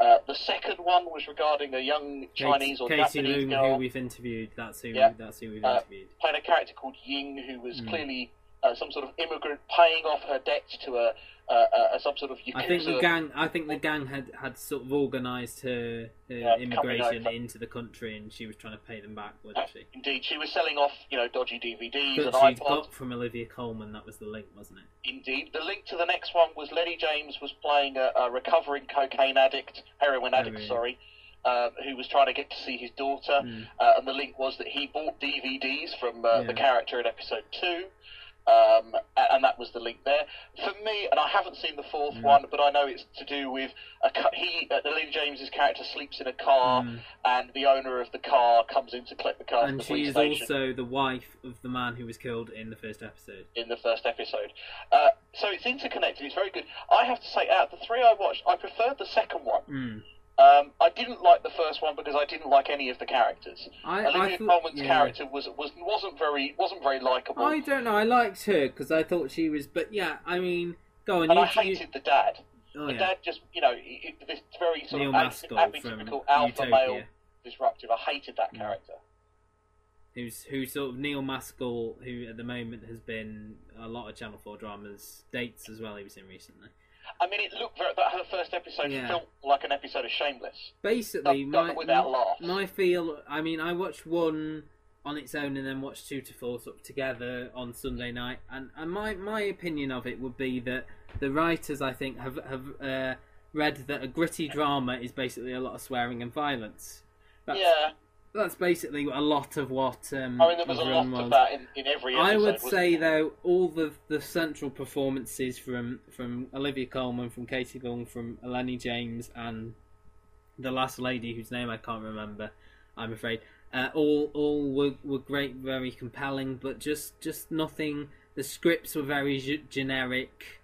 Uh, the second one was regarding a young Chinese or Katie Japanese girl who we've interviewed. That's who. Yeah. That's who we've uh, interviewed. playing a character called Ying, who was Mm. clearly uh, some sort of immigrant paying off her debts to a, a, a some sort of yakuza. I think the gang. I think the gang had, had sort of organised her, her Yeah, immigration into the country, and she was trying to pay them back, wasn't she? Indeed, she was selling off, you know, dodgy DVDs But and she'd iPods. got from Olivia Colman. That was the link, wasn't it? Indeed, the link to the next one was Lennie James was playing a, a recovering cocaine addict, heroin addict, really? sorry, um, who was trying to get to see his daughter, Mm. uh, and the link was that he bought DVDs from uh, the character in episode two. Um, and that was the link there. For me, and I haven't seen the fourth Mm. one, but I know it's to do with a he. Uh, Lennie James's character sleeps in a car, Mm. and the owner of the car comes in to collect the car and the she is station also the wife of the man who was killed in the first episode. in the first episode. Uh, so it's interconnected. It's very good. I have to say, out of the three I watched, I preferred the second one. Mm. Um, I didn't like the first one because I didn't like any of the characters. I- Olivia I thought- Colman's yeah. character was, was wasn't very wasn't very likable, I don't know. I liked her because I thought she was. But yeah, I mean, go on. and you, I hated the dad. Oh, the yeah. dad just you know this very sort Neil of atypical alpha Utopia. male disruptive. I hated that character. who's who sort of Neil Maskell, who at the moment has been a lot of Channel Four dramas, dates as well. He was in recently. I mean, it looked very, that her first episode Yeah. felt like an episode of Shameless. Basically, Done- my done without my, laughs. my feel. I mean, I watched one on its own and then watched two to four sort of together on Sunday night. And, and my my opinion of it would be that the writers, I think, have have uh, read that a gritty drama is basically a lot of swearing and violence. That's, yeah, that's basically a lot of what. Um, I mean there was a lot Run of that in, in every. Episode, I would say there? though, all the the central performances from from Olivia Colman, from Katie Leung, from Lennie James, and the last lady whose name I can't remember, I'm afraid, uh, all all were, were great, very compelling, but just just nothing. The scripts were very g- generic.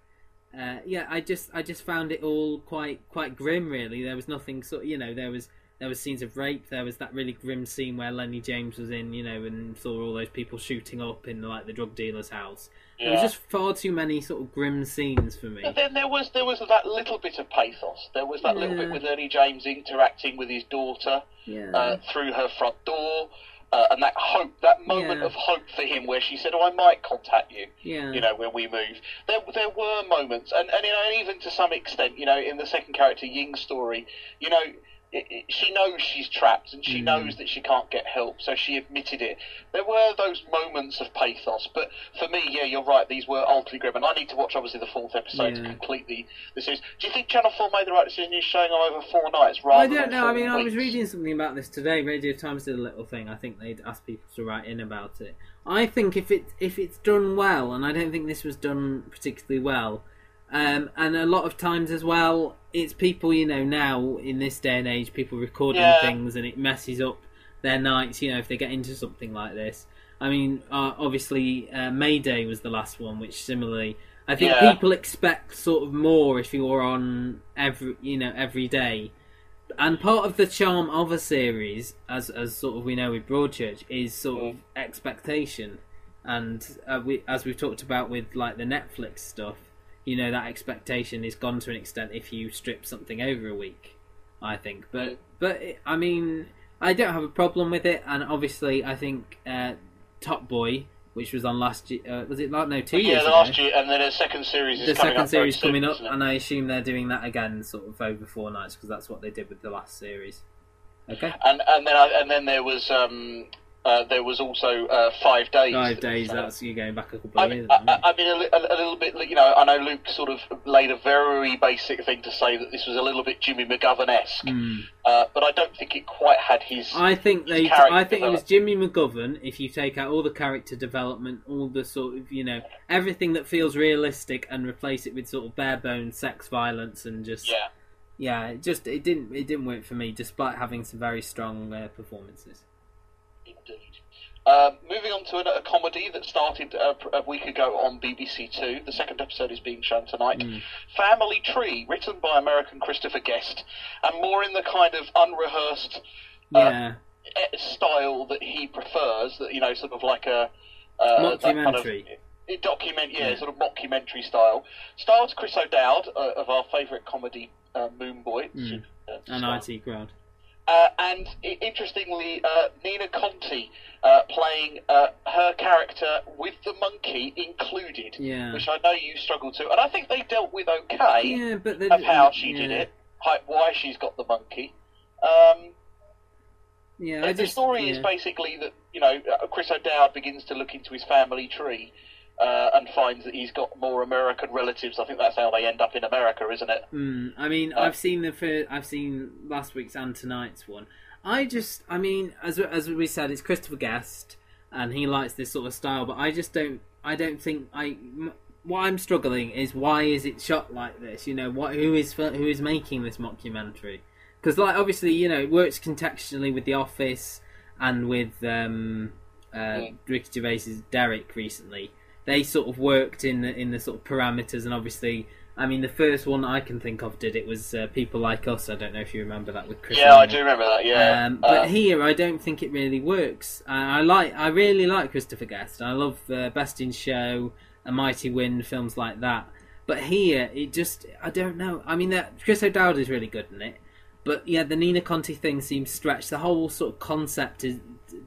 Uh, yeah, I just I just found it all quite quite grim. Really, there was nothing sort. You know, there was there was scenes of rape. There was that really grim scene where Lennie James was in, you know, and saw all those people shooting up in like the drug dealer's house. There was just far too many sort of grim scenes for me. But then there was there was that little bit of pathos. There was that little bit with Lennie James interacting with his daughter Yeah. uh, through her front door, uh, and that hope, that moment Yeah. of hope for him, where she said, "Oh, I might contact you." Yeah. You know, when we move, there there were moments, and and you know, and even to some extent, you know, in the second character Ying's story, you know. It, it, she knows she's trapped and she Mm. knows that she can't get help, so she admitted it. There were those moments of pathos, but for me, yeah, you're right. These were ultimately grim, and I need to watch obviously the fourth episode to Yeah. complete the, the series. Do you think Channel Four made the right decision in showing them over four nights rather? I don't know. I mean, I was reading something about this today. Radio Times did a little thing. I think they'd asked people to write in about it. I think if it if it's done well, and I don't think this was done particularly well, um, and a lot of times as well, it's people you know now in this day and age, people recording Yeah. things, and it messes up their nights. You know, if they get into something like this. I mean, uh, obviously, uh, Mayday was the last one, which similarly, I think Yeah. people expect sort of more if you're on every, you know, every day. And part of the charm of a series, as as sort of we know with Broadchurch, is sort of expectation, and uh, we, as we've talked about with like the Netflix stuff, you know that expectation is gone to an extent if you strip something over a week. I think, but but it, I mean, I don't have a problem with it, and obviously, I think uh, Top Boy, which was on last year, uh, was it like no two yeah, years the ago? last year, and then a second series is the coming second series soon, coming up, and I assume they're doing that again, sort of over four nights, because that's what they did with the last series. Okay, and and then I, and then there was um uh, there was also uh, five days. five days. That's you going back a couple I of mean, years. I, I I mean, a, a, a little bit. You know, I know Luke sort of laid a very basic thing to say that this was a little bit Jimmy McGovern esque, Hmm. uh, but I don't think it quite had his. I think his they. I think it was. Jimmy McGovern. If you take out all the character development, all the sort of you know everything that feels realistic, and replace it with sort of bare bones sex violence and just Yeah. yeah, it just it didn't it didn't work for me, despite having some very strong uh, performances. Indeed. Um, moving on to a, a comedy that started pr- a week ago on BBC Two. The second episode is being shown tonight. Hmm. Family Tree, written by American Christopher Guest, and more in the kind of unrehearsed uh, Yeah, style that he prefers. That you know, sort of like a uh, kind of- document, yeah, Yeah. sort of mockumentary style. Stars Chris O'Dowd uh, of our favourite comedy, uh, Moone Boy, Mm. uh, and. IT crowd. Uh, and interestingly, uh, Nina Conti uh, playing uh, her character with the monkey included, Yeah. which I know you struggled to, and I think they dealt with okay Yeah, but of how she did it, why she's got the monkey. Um, Yeah, the I the just story is basically that you know uh, Chris O'Dowd begins to look into his family tree. Uh, and finds that he's got more American relatives. I think that's how they end up in America, isn't it? Mm, I mean, Uh, I've seen the fir- I've seen last week's and tonight's one. I just, I mean, as as we said, it's Christopher Guest, and he likes this sort of style. But I just don't, I don't think I. M- what I'm struggling is why is it shot like this? You know, what who is who is making this mockumentary? Because like obviously, you know, it works contextually with The Office and with um, uh, Ricky Gervais's Derek recently. They sort of worked in the in the sort of parameters, and obviously, I mean, the first one I can think of did it was uh, People Like Us. I don't know if you remember that with Chris. Yeah, I do remember that. Yeah, Um, but Uh, here, I don't think it really works. Uh, I like, I really like Christopher Guest. I love uh, Best in Show, A Mighty Wind, films like that. But here, it just, I don't know. I mean, that Chris O'Dowd is really good in it. But yeah, the Nina Conti thing seems stretched. The whole sort of concept is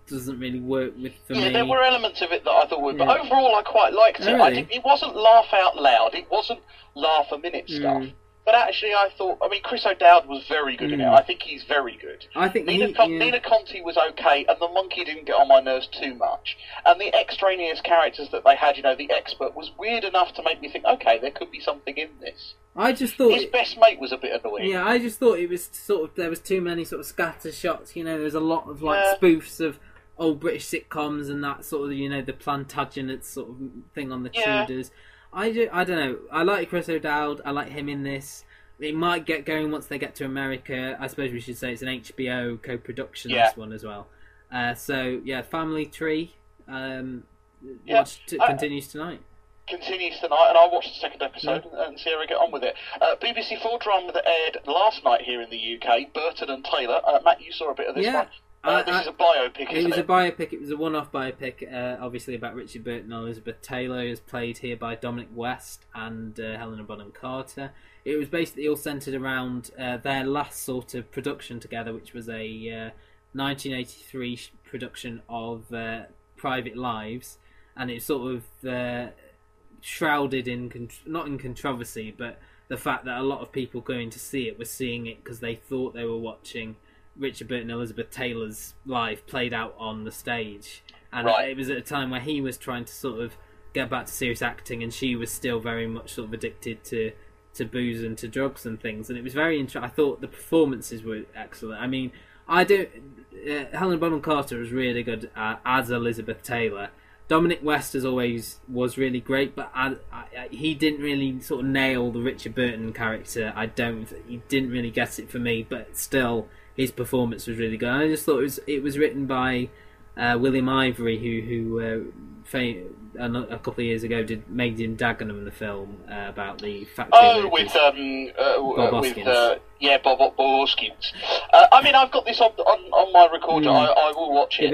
doesn't really work with for yeah, me. there were elements of it that I thought would, but overall I quite liked it. I really? did, it wasn't laugh out loud. It wasn't laugh a minute stuff. Mm. But actually, I thought. I mean, Chris O'Dowd was very good in it. Mm. I think he's very good. I think Nina, he- Con- yeah. Nina Conti was okay, and the monkey didn't get on my nerves too much. And the extraneous characters that they had, you know, the expert was weird enough to make me think, okay, there could be something in this. I just thought His best mate was a bit annoying. Yeah, I just thought it was sort of there was too many sort of scatter shots. You know, there was a lot of like Yeah. spoofs of old British sitcoms and that sort of you know the Plantagenet sort of thing on the Yeah. Tudors. I do, I don't know. I like Chris O'Dowd. I like him in this. It might get going once they get to America. I suppose we should say it's an HBO co-production. Yeah. This one as well. Uh, so yeah, Family Tree. Um, Yeah. watch t- continues tonight. Continues tonight, and I'll watch the second episode and, and see how we get on with it. Uh, BBC Four drama that aired last night here in the UK, Burton and Taylor. Uh, Matt, you saw a bit of this Yeah. one. Uh, this I- is a biopic, It was it? a biopic. It was a one-off biopic, uh, obviously about Richard Burton and Elizabeth Taylor, who's played here by Dominic West and uh, Helena Bonham Carter. It was basically all centered around uh, their last sort of production together, which was a uh, 1983 production of uh, Private Lives, and it's sort of shrouded in not in controversy, but the fact that a lot of people going to see it were seeing it because they thought they were watching Richard Burton Elizabeth Taylor's life played out on the stage, and Right. it was at a time where he was trying to sort of get back to serious acting, and she was still very much sort of addicted to to booze and to drugs and things. And it was very interesting. I thought the performances were excellent. I mean, I don't. Uh, Helen Bonham Carter was really good uh, as Elizabeth Taylor. Dominic West, as always, was really great, but I, I, I- he didn't really sort of nail the Richard Burton character. I don't. He didn't really get it for me, but still, his performance was really good. I just thought it was it was written by uh, William Ivory, who who uh, fa- a, a couple of years ago did Made in Dagenham, in the film uh, about the factory. Oh, with um, uh, Bob uh, with Hoskins. uh, yeah, Bob Bob Hoskins. Uh, I mean, I've got this on on, on my recorder. Mm. I, I will watch it.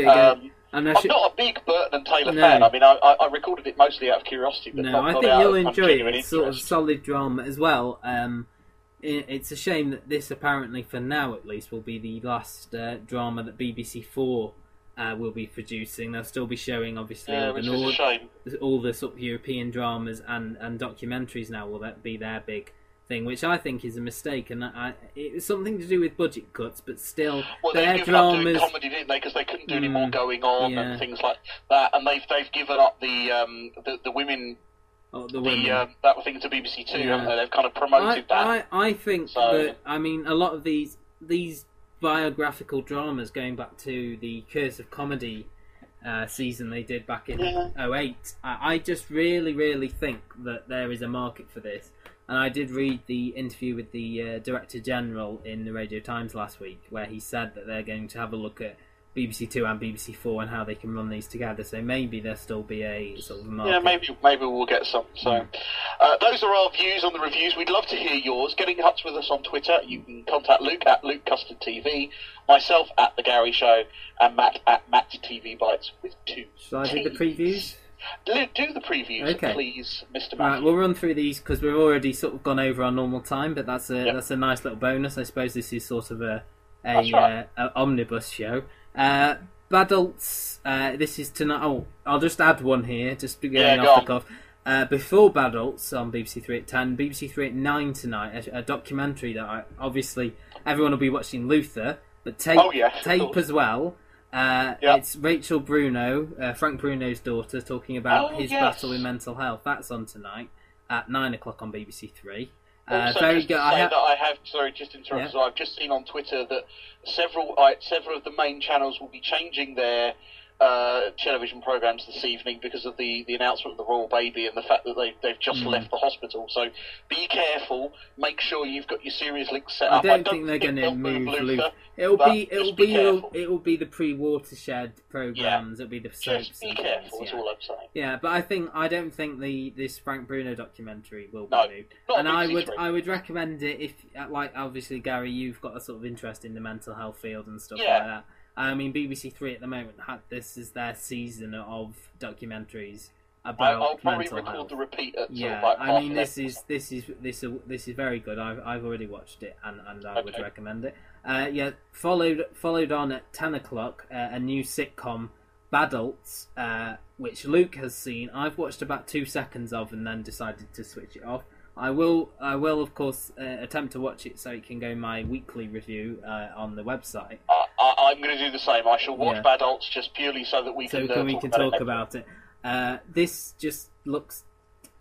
It And I'm should- not a big Burton and Taylor No. fan. I mean, I, I, recorded it mostly out of curiosity, but No, not, I think you'll enjoy it. It's sort of solid drama as well. Um, i it's a shame that this apparently, for now at least, will be the last uh, drama that BBC Four uh, will be producing. They'll still be showing, obviously, Yeah, all, which the is a shame. all the sort of European dramas and, and documentaries now will that be their big thing, which I think is a mistake. And I, it's something to do with budget cuts, but still, Well, their they've given up doing dramas. comedy, didn't they? Because they couldn't do any more Mm, going on yeah. and things like that. And they've they've given up the um, the, the women. Oh, the the women. um, that thing to BBC Two, Yeah. haven't they? They've kind of promoted I, that. I, I think So- that I mean a lot of these these biographical dramas going back to the Curse of Comedy uh, season they did back in Yeah. '08. I, I just really, really think that there is a market for this. And I did read the interview with the uh, Director General in the Radio Times last week, where he said that they're going to have a look at BBC Two and BBC Four and how they can run these together. So maybe there'll still be a sort of market. Yeah, maybe maybe we'll get some. So, uh, those are our views on the reviews. We'd love to hear yours. Get in touch with us on Twitter. You can contact Luke at Luke Custard TV, myself at the Gary Show, and Matt at Matt TV Bites with two. Shall I do the previews? Do, do the previews, Okay. please, Mr. Right, we'll run through these because we've already sort of gone over our normal time, but that's a Yep. that's a nice little bonus. I suppose this is sort of a a, right. uh, a omnibus show. Uh, Badults, uh, this is tonight. Oh, I'll just add one here, just going Yeah, off the cuff. Uh, before Badults on BBC Three at ten, BBC Three at nine tonight, a, a documentary that I, obviously everyone will be watching Luther, but tape Oh, yeah, tape as well. Uh, Yeah. It's Rachel Bruno, uh, Frank Bruno's daughter, talking about Oh, his yes. battle with mental health. That's on tonight at nine o'clock on BBC Three. Uh, Also, very just good. I that I have, sorry, just interrupt. Yeah. So I've just seen on Twitter that several, uh, several of the main channels will be changing their uh, television programs this evening because of the, the announcement of the royal baby and the fact that they they've just Mm. left the hospital. So be careful. Make sure you've got your series link set up. I up. don't think they're going to move Luther, Luther. It'll be it'll be, be it'll, be the pre-watershed programs. It'll be the soaps. Be careful. things, That's yeah. all I'm saying. Yeah, but I think I don't think the this Frank Bruno documentary will be No, moved. and I would Three. I would recommend it if like obviously Gary, you've got a sort of interest in the mental health field and stuff Yeah. like that. I mean, BBC Three at the moment had this is their season of documentaries about I'll probably mental record health. the repeat at sort Yeah, of like I mean this is this is this is this is very good. I've I've already watched it and, and I would recommend it. Uh, yeah, followed followed on at ten o'clock uh, a new sitcom, Badults, uh, which Luke has seen. I've watched about two seconds of and then decided to switch it off. I will I will of course uh, attempt to watch it so it can go my weekly review uh, on the website. I, I'm going to do the same. I shall watch Yeah. Badults just purely so that we so can, uh, we talk can about talk it. about it. Uh, this just looks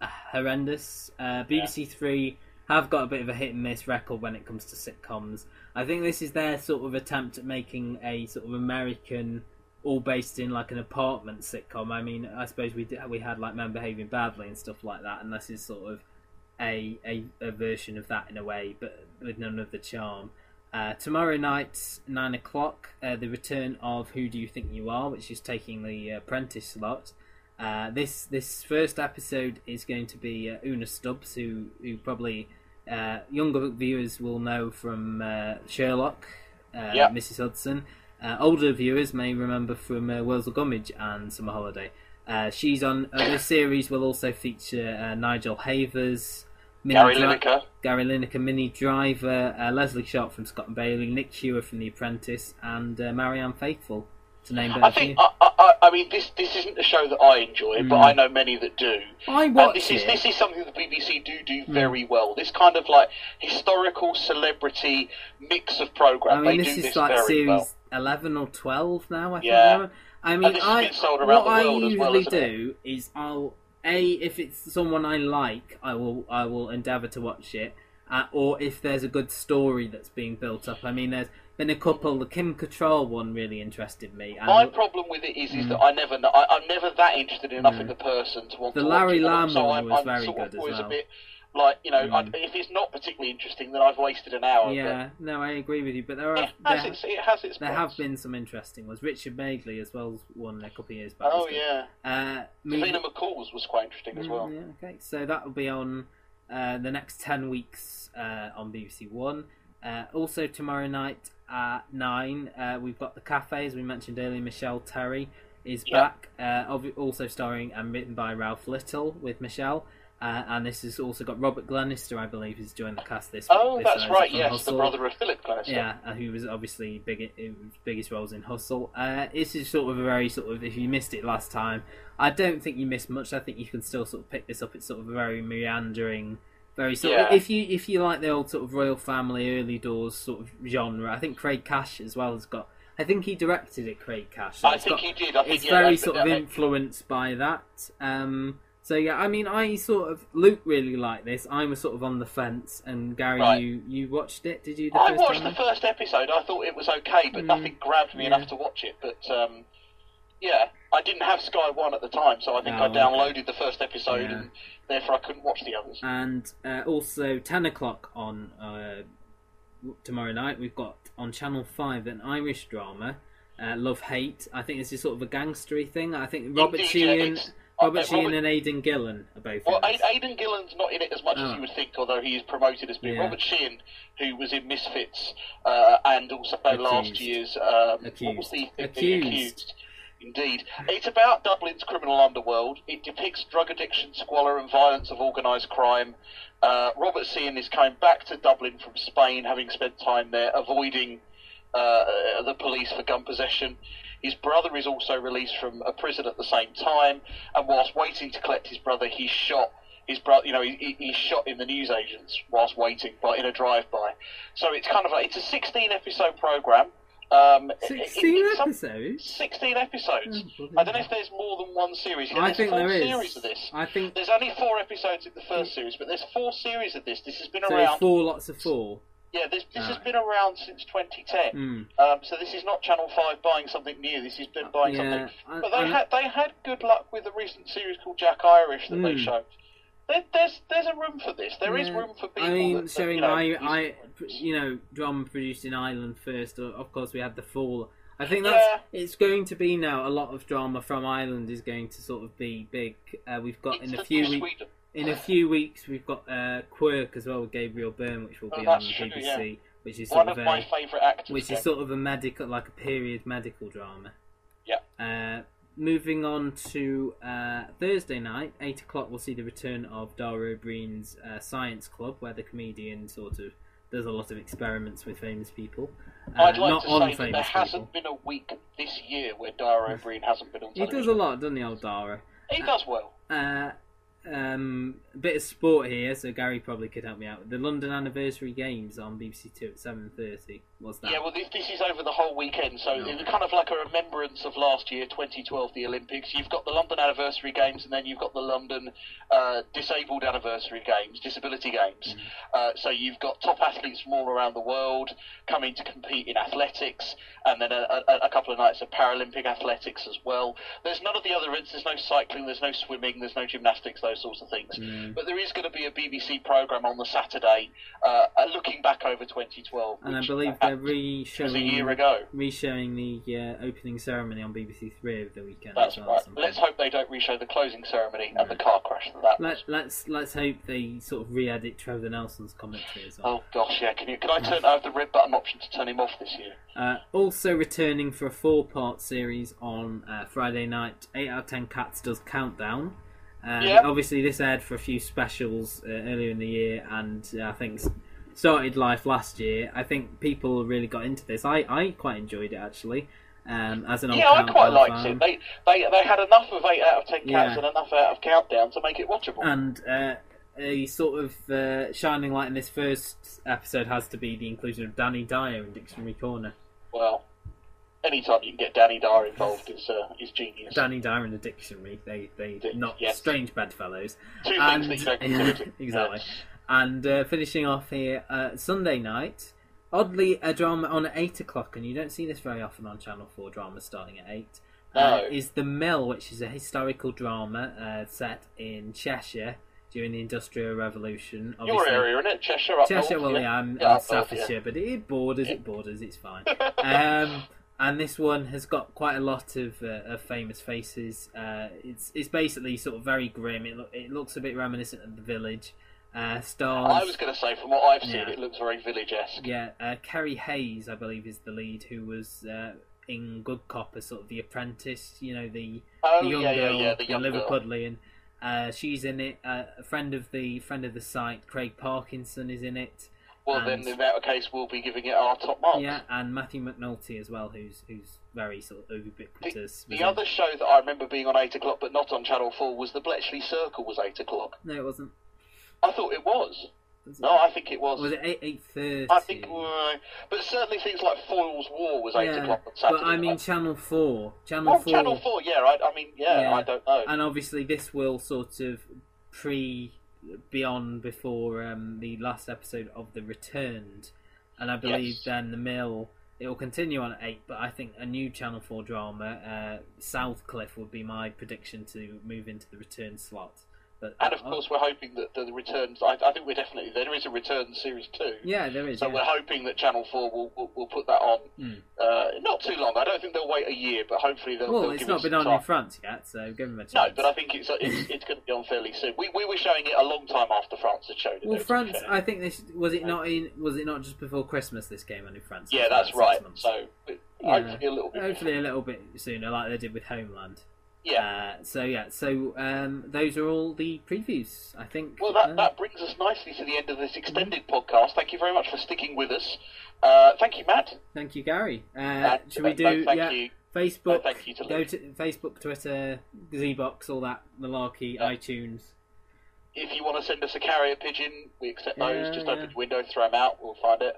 uh, horrendous. Uh, BBC Three have got a bit of a hit and miss record when it comes to sitcoms. I think this is their sort of attempt at making a sort of American, all based in like an apartment sitcom. I mean, I suppose we did, we had like Men Behaving Badly and stuff like that, and this is sort of a, a a version of that in a way, but with none of the charm. Uh, tomorrow night, nine o'clock, uh, the return of Who Do You Think You Are, which is taking the apprentice slot. Uh, this this first episode is going to be uh, Una Stubbs, who who probably uh, younger viewers will know from uh, Sherlock, uh, Yeah. Mrs. Hudson. Uh, older viewers may remember from uh, Wurzel Gummidge and Summer Holiday. Uh, she's on. Uh, this series will also feature uh, Nigel Havers, Minnie Gary Dri- Lineker. Gary Lineker, Minnie Driver, uh, Lesley Sharp from Scott and Bailey, Nick Hewer from The Apprentice, and uh, Marianne Faithfull, to name but I think I, I, I- mean this this isn't a show that I enjoy, but Mm. I know many that do. I and watch this is it. this is something that the BBC do do Mm. very well. This kind of like historical celebrity mix of program. I mean, they this do is this like series well. eleven or twelve now. I Yeah. think. I mean, I been sold around what I usually well, do is I'll a if it's someone I like, I will I will endeavour to watch it, uh, or if there's a good story that's being built up. I mean, there's been a couple. The Kim Cattrall one really interested me. And My problem with it is, is Mm. that I never, I, I'm never that interested enough in Mm. the person to want The to Larry watch it. Lamb so one I'm, was I'm very of good as well. Like, you know, I, Mm. if it's not particularly interesting, then I've wasted an hour. yeah, no, I agree with you. But there are It has there, its- it has its there points. have been some interesting ones. Richard Madeley as well won a couple of years back. Oh yeah. Uh, Davina McCall's was quite interesting as Mm, well. Yeah, okay, so that will be on uh, the next 10 weeks uh, on BBC One. Uh, also, tomorrow night at 9, uh, we've got The Cafe, as we mentioned earlier. Michelle Terry is Yeah. back, uh, also starring and written by Ralph Little with Michelle. Uh, and this has also got Robert Glenister, I believe, has joined the cast this Oh, this that's right. Yes, Hustle. the brother of Philip Glenister. Yeah, uh, who was obviously big, his biggest roles in Hustle. Uh, this is sort of a very sort of if you missed it last time, I don't think you missed much. I think you can still sort of pick this up. It's sort of a very meandering, very sort of if you if you like the old sort of Royle Family early doors sort of genre. I think Craig Cash as well has got. I think he directed it, Craig Cash. so I think got- he did. I think, it's yeah, very sort of influenced by that. Um, so yeah, I mean, I sort of Luke really liked this. I was sort of on the fence, and Gary, Right. you you watched it? Did you? The I first watched time? the first episode. I thought it was okay, but Mm, nothing grabbed me yeah. enough to watch it. But um, yeah, I didn't have Sky One at the time, so I think Oh, I okay. downloaded the first episode, Yeah. and therefore I couldn't watch the others. and uh, also 10 o'clock on uh, tomorrow night we've got on channel 5 an irish drama uh, love hate i think this is sort of a gangstery thing i think robert Indeed, yeah, sheehan uh, robert sheehan Robert- and aidan gillen are both Well, in. Aidan Gillen's not in it as much Oh. as you would think, although he is promoted as being Yeah. Robert Sheehan, who was in Misfits, uh, and also last Accused. year's um, what Accused. the Accused. accused. Indeed, it's about Dublin's criminal underworld. It depicts drug addiction, squalor, and violence of organised crime. Uh, Robert Sheehan is coming back to Dublin from Spain, having spent time there, avoiding uh, the police for gun possession. His brother is also released from a prison at the same time, and whilst waiting to collect his brother, he's shot. His brother, you know, he, he- he's shot in the newsagents whilst waiting, but in a drive-by. So it's kind of like it's a 16-episode program. Um, it- it- 16 some- episodes 16 episodes. Oh, I don't know if there's more than one series. Yeah, I think there is. series of this. I think There's only four episodes in the first series, but there's four series of this. This has been so around. four lots of four Yeah, this, this has been around since 2010. Mm. Um, so this is not Channel Five buying something new. This has been buying Yeah, something. I- But they I- had they had good luck with a recent series called Jack Irish that they Mm. showed. There, there's there's a room for this. There is Yeah. room for people. I mean, that, that, you know, I, I, you know, drama produced in Ireland first. Of course, we had the Fall. I think that's Yeah. it's going to be now. A lot of drama from Ireland is going to sort of be big. Uh, we've got It's in a few weeks. In a few weeks, we've got uh, Quirke as well with Gabriel Byrne, which will Oh, be on that's the true, BBC, yeah. which is One sort of of my a, favourite actors. which is sort of a medical, like a period medical drama. Yeah. Uh, moving on to uh, Thursday night, eight o'clock, we'll see the return of Dara Ó Briain's uh, Science Club, where the comedian sort of does a lot of experiments with famous people. Uh, I'd like not to say that famous there people. hasn't been a week this year where Dara O'Brien hasn't been on He does a lot, doesn't he, old Dara? He does well. Um, a bit of sport here, so Gary probably could help me out. The London Anniversary Games on BBC Two at seven thirty. What's that? Yeah, well, this, this is over the whole weekend, so Oh. it's kind of like a remembrance of last year, 2012, the Olympics. You've got the London Anniversary Games, and then you've got the London uh, Disabled Anniversary Games, Disability Games. Uh, so you've got top athletes from all around the world coming to compete in athletics, and then a, a, a couple of nights of Paralympic athletics as well. There's none of the other events. There's no cycling, there's no swimming, there's no gymnastics those sorts of things. But there is going to be a BBC programme on the Saturday uh, uh, looking back over 2012. And I believe re-showing a year ago. re-showing the uh, opening ceremony on BBC Three over the weekend. That's well, right. Let's hope they don't reshow the closing ceremony and the car crash that that Let, let's let's hope they sort of re-edit Trevor Nelson's commentary as well. Oh gosh, yeah. Can you? Can I turn? I have the red button option to turn him off this year. Uh, also returning for a four-part series on uh, Friday night, eight out of ten cats does countdown. Uh, Yeah. Obviously, this aired for a few specials uh, earlier in the year, and uh, I think started life last year. I think people really got into this. I, I quite enjoyed it actually. Um, as an Yeah, I quite liked fan. it. They, they they had enough of eight out of ten cats Yeah. and enough out of countdown to make it watchable. And uh, a sort of uh, shining light in this first episode has to be the inclusion of Danny Dyer in Dictionary Corner. well, anytime you can get Danny Dyer involved is uh, is genius. Danny Dyer in the dictionary. They they not yes. strange bedfellows. Two things and, that you don't *laughs* consider. exactly. And uh, finishing off here, uh, Sunday night. Oddly, a drama on at eight o'clock, and you don't see this very often on Channel Four dramas starting at eight. Uh, No. is the Mill, which is a historical drama uh, set in Cheshire during the Industrial Revolution. Your Obviously- area, isn't it? Cheshire up Cheshire, well, yeah. I'm, Yeah, I'm Staffordshire, yeah. but it borders, it borders, it's fine. *laughs* um, and this one has got quite a lot of, uh, of famous faces. Uh, it's it's basically sort of very grim. It, loo- it looks a bit reminiscent of The Village. Uh, stars. I was going to say, from what I've seen, Yeah. it looks very village-esque. Yeah, uh, Kerrie Hayes, I believe, is the lead, who was uh, in Good Cop as sort of the apprentice. You know, the Oh, the young yeah, girl, yeah, the young girl. Liverpudlian. Uh, she's in it. Uh, a friend of the friend of the site, Craig Parkinson, is in it. Well, And- then in that case, we'll be giving it our top mark. Yeah, and Matthew McNulty as well, who's who's very sort of ubiquitous. The it. other show that I remember being on 8 o'clock but not on Channel 4 was the Bletchley Circle was 8 o'clock. No, it wasn't. I thought it was. No, I think it was. Was it eight eight thirty? I think, uh, but certainly things like Foyle's War was 8 Yeah, o'clock on Saturday but I mean night. Channel Four. Channel Oh, Four. Channel 4, yeah, I, I mean, yeah, I don't know. And obviously, this will sort of pre beyond before um, the last episode of The Returned, and I believe Yes. then the Mill. It will continue on at eight, but I think a new Channel Four drama, uh, Southcliffe, would be my prediction to move into the return slot. But And of course, we're hoping that the returns. I, I think we're definitely there is a return series two. yeah, there is. So yeah. we're hoping that Channel Four will will, will put that on. Mm. Uh, not too long. I don't think they'll wait a year, but hopefully they'll. Well, they'll it's not been on time. in France yet, so give them a chance. No, but I think it's it's, it's going to be on fairly soon. We, we were showing it a long time after France had shown it. Well, though, France. I think this was it not in. Was it not just before Christmas? This game on in France. Yeah, that's right. So Yeah. hopefully a little bit. Hopefully a little bit sooner, like they did with Homeland. Yeah. Uh, so yeah. So um, those are all the previews. I think. Well, that, uh, that brings us nicely to the end of this extended podcast. Thank you very much for sticking with us. Uh, thank you, Matt. Thank you, Gary. Uh, should we no, do? thank yeah. you. Facebook. No, thank you to go to Facebook, Twitter, Zeebox, all that malarkey, iTunes. If you want to send us a carrier pigeon, we accept those. Yeah, just yeah. open your window, throw them out, we'll find it.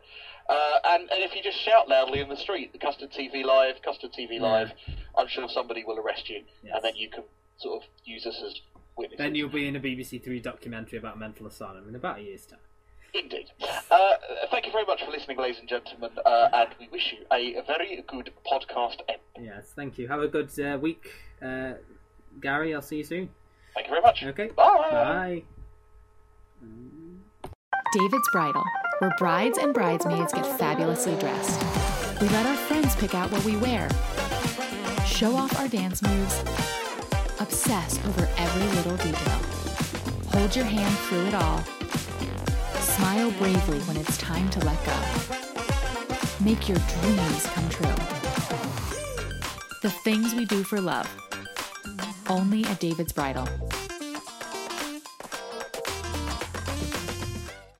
Uh, and, and if you just shout loudly in the street, the Custard TV Live, Custard TV Yeah. Live, I'm sure somebody will arrest you, and then you can sort of use us as witnesses. Then you'll be in a BBC Three documentary about mental asylum in about a year's time. Indeed. Uh, thank you very much for listening, ladies and gentlemen, uh, and we wish you a very good podcast end. Yes, thank you. Have a good uh, week, uh, Gary. I'll see you soon. Thank you very much. Okay. Bye. Bye. David's Bridal, where brides and bridesmaids get fabulously dressed. We let our friends pick out what we wear, show off our dance moves, obsess over every little detail, hold your hand through it all, smile bravely when it's time to let go. Make your dreams come true. The things we do for love. Only at David's Bridal.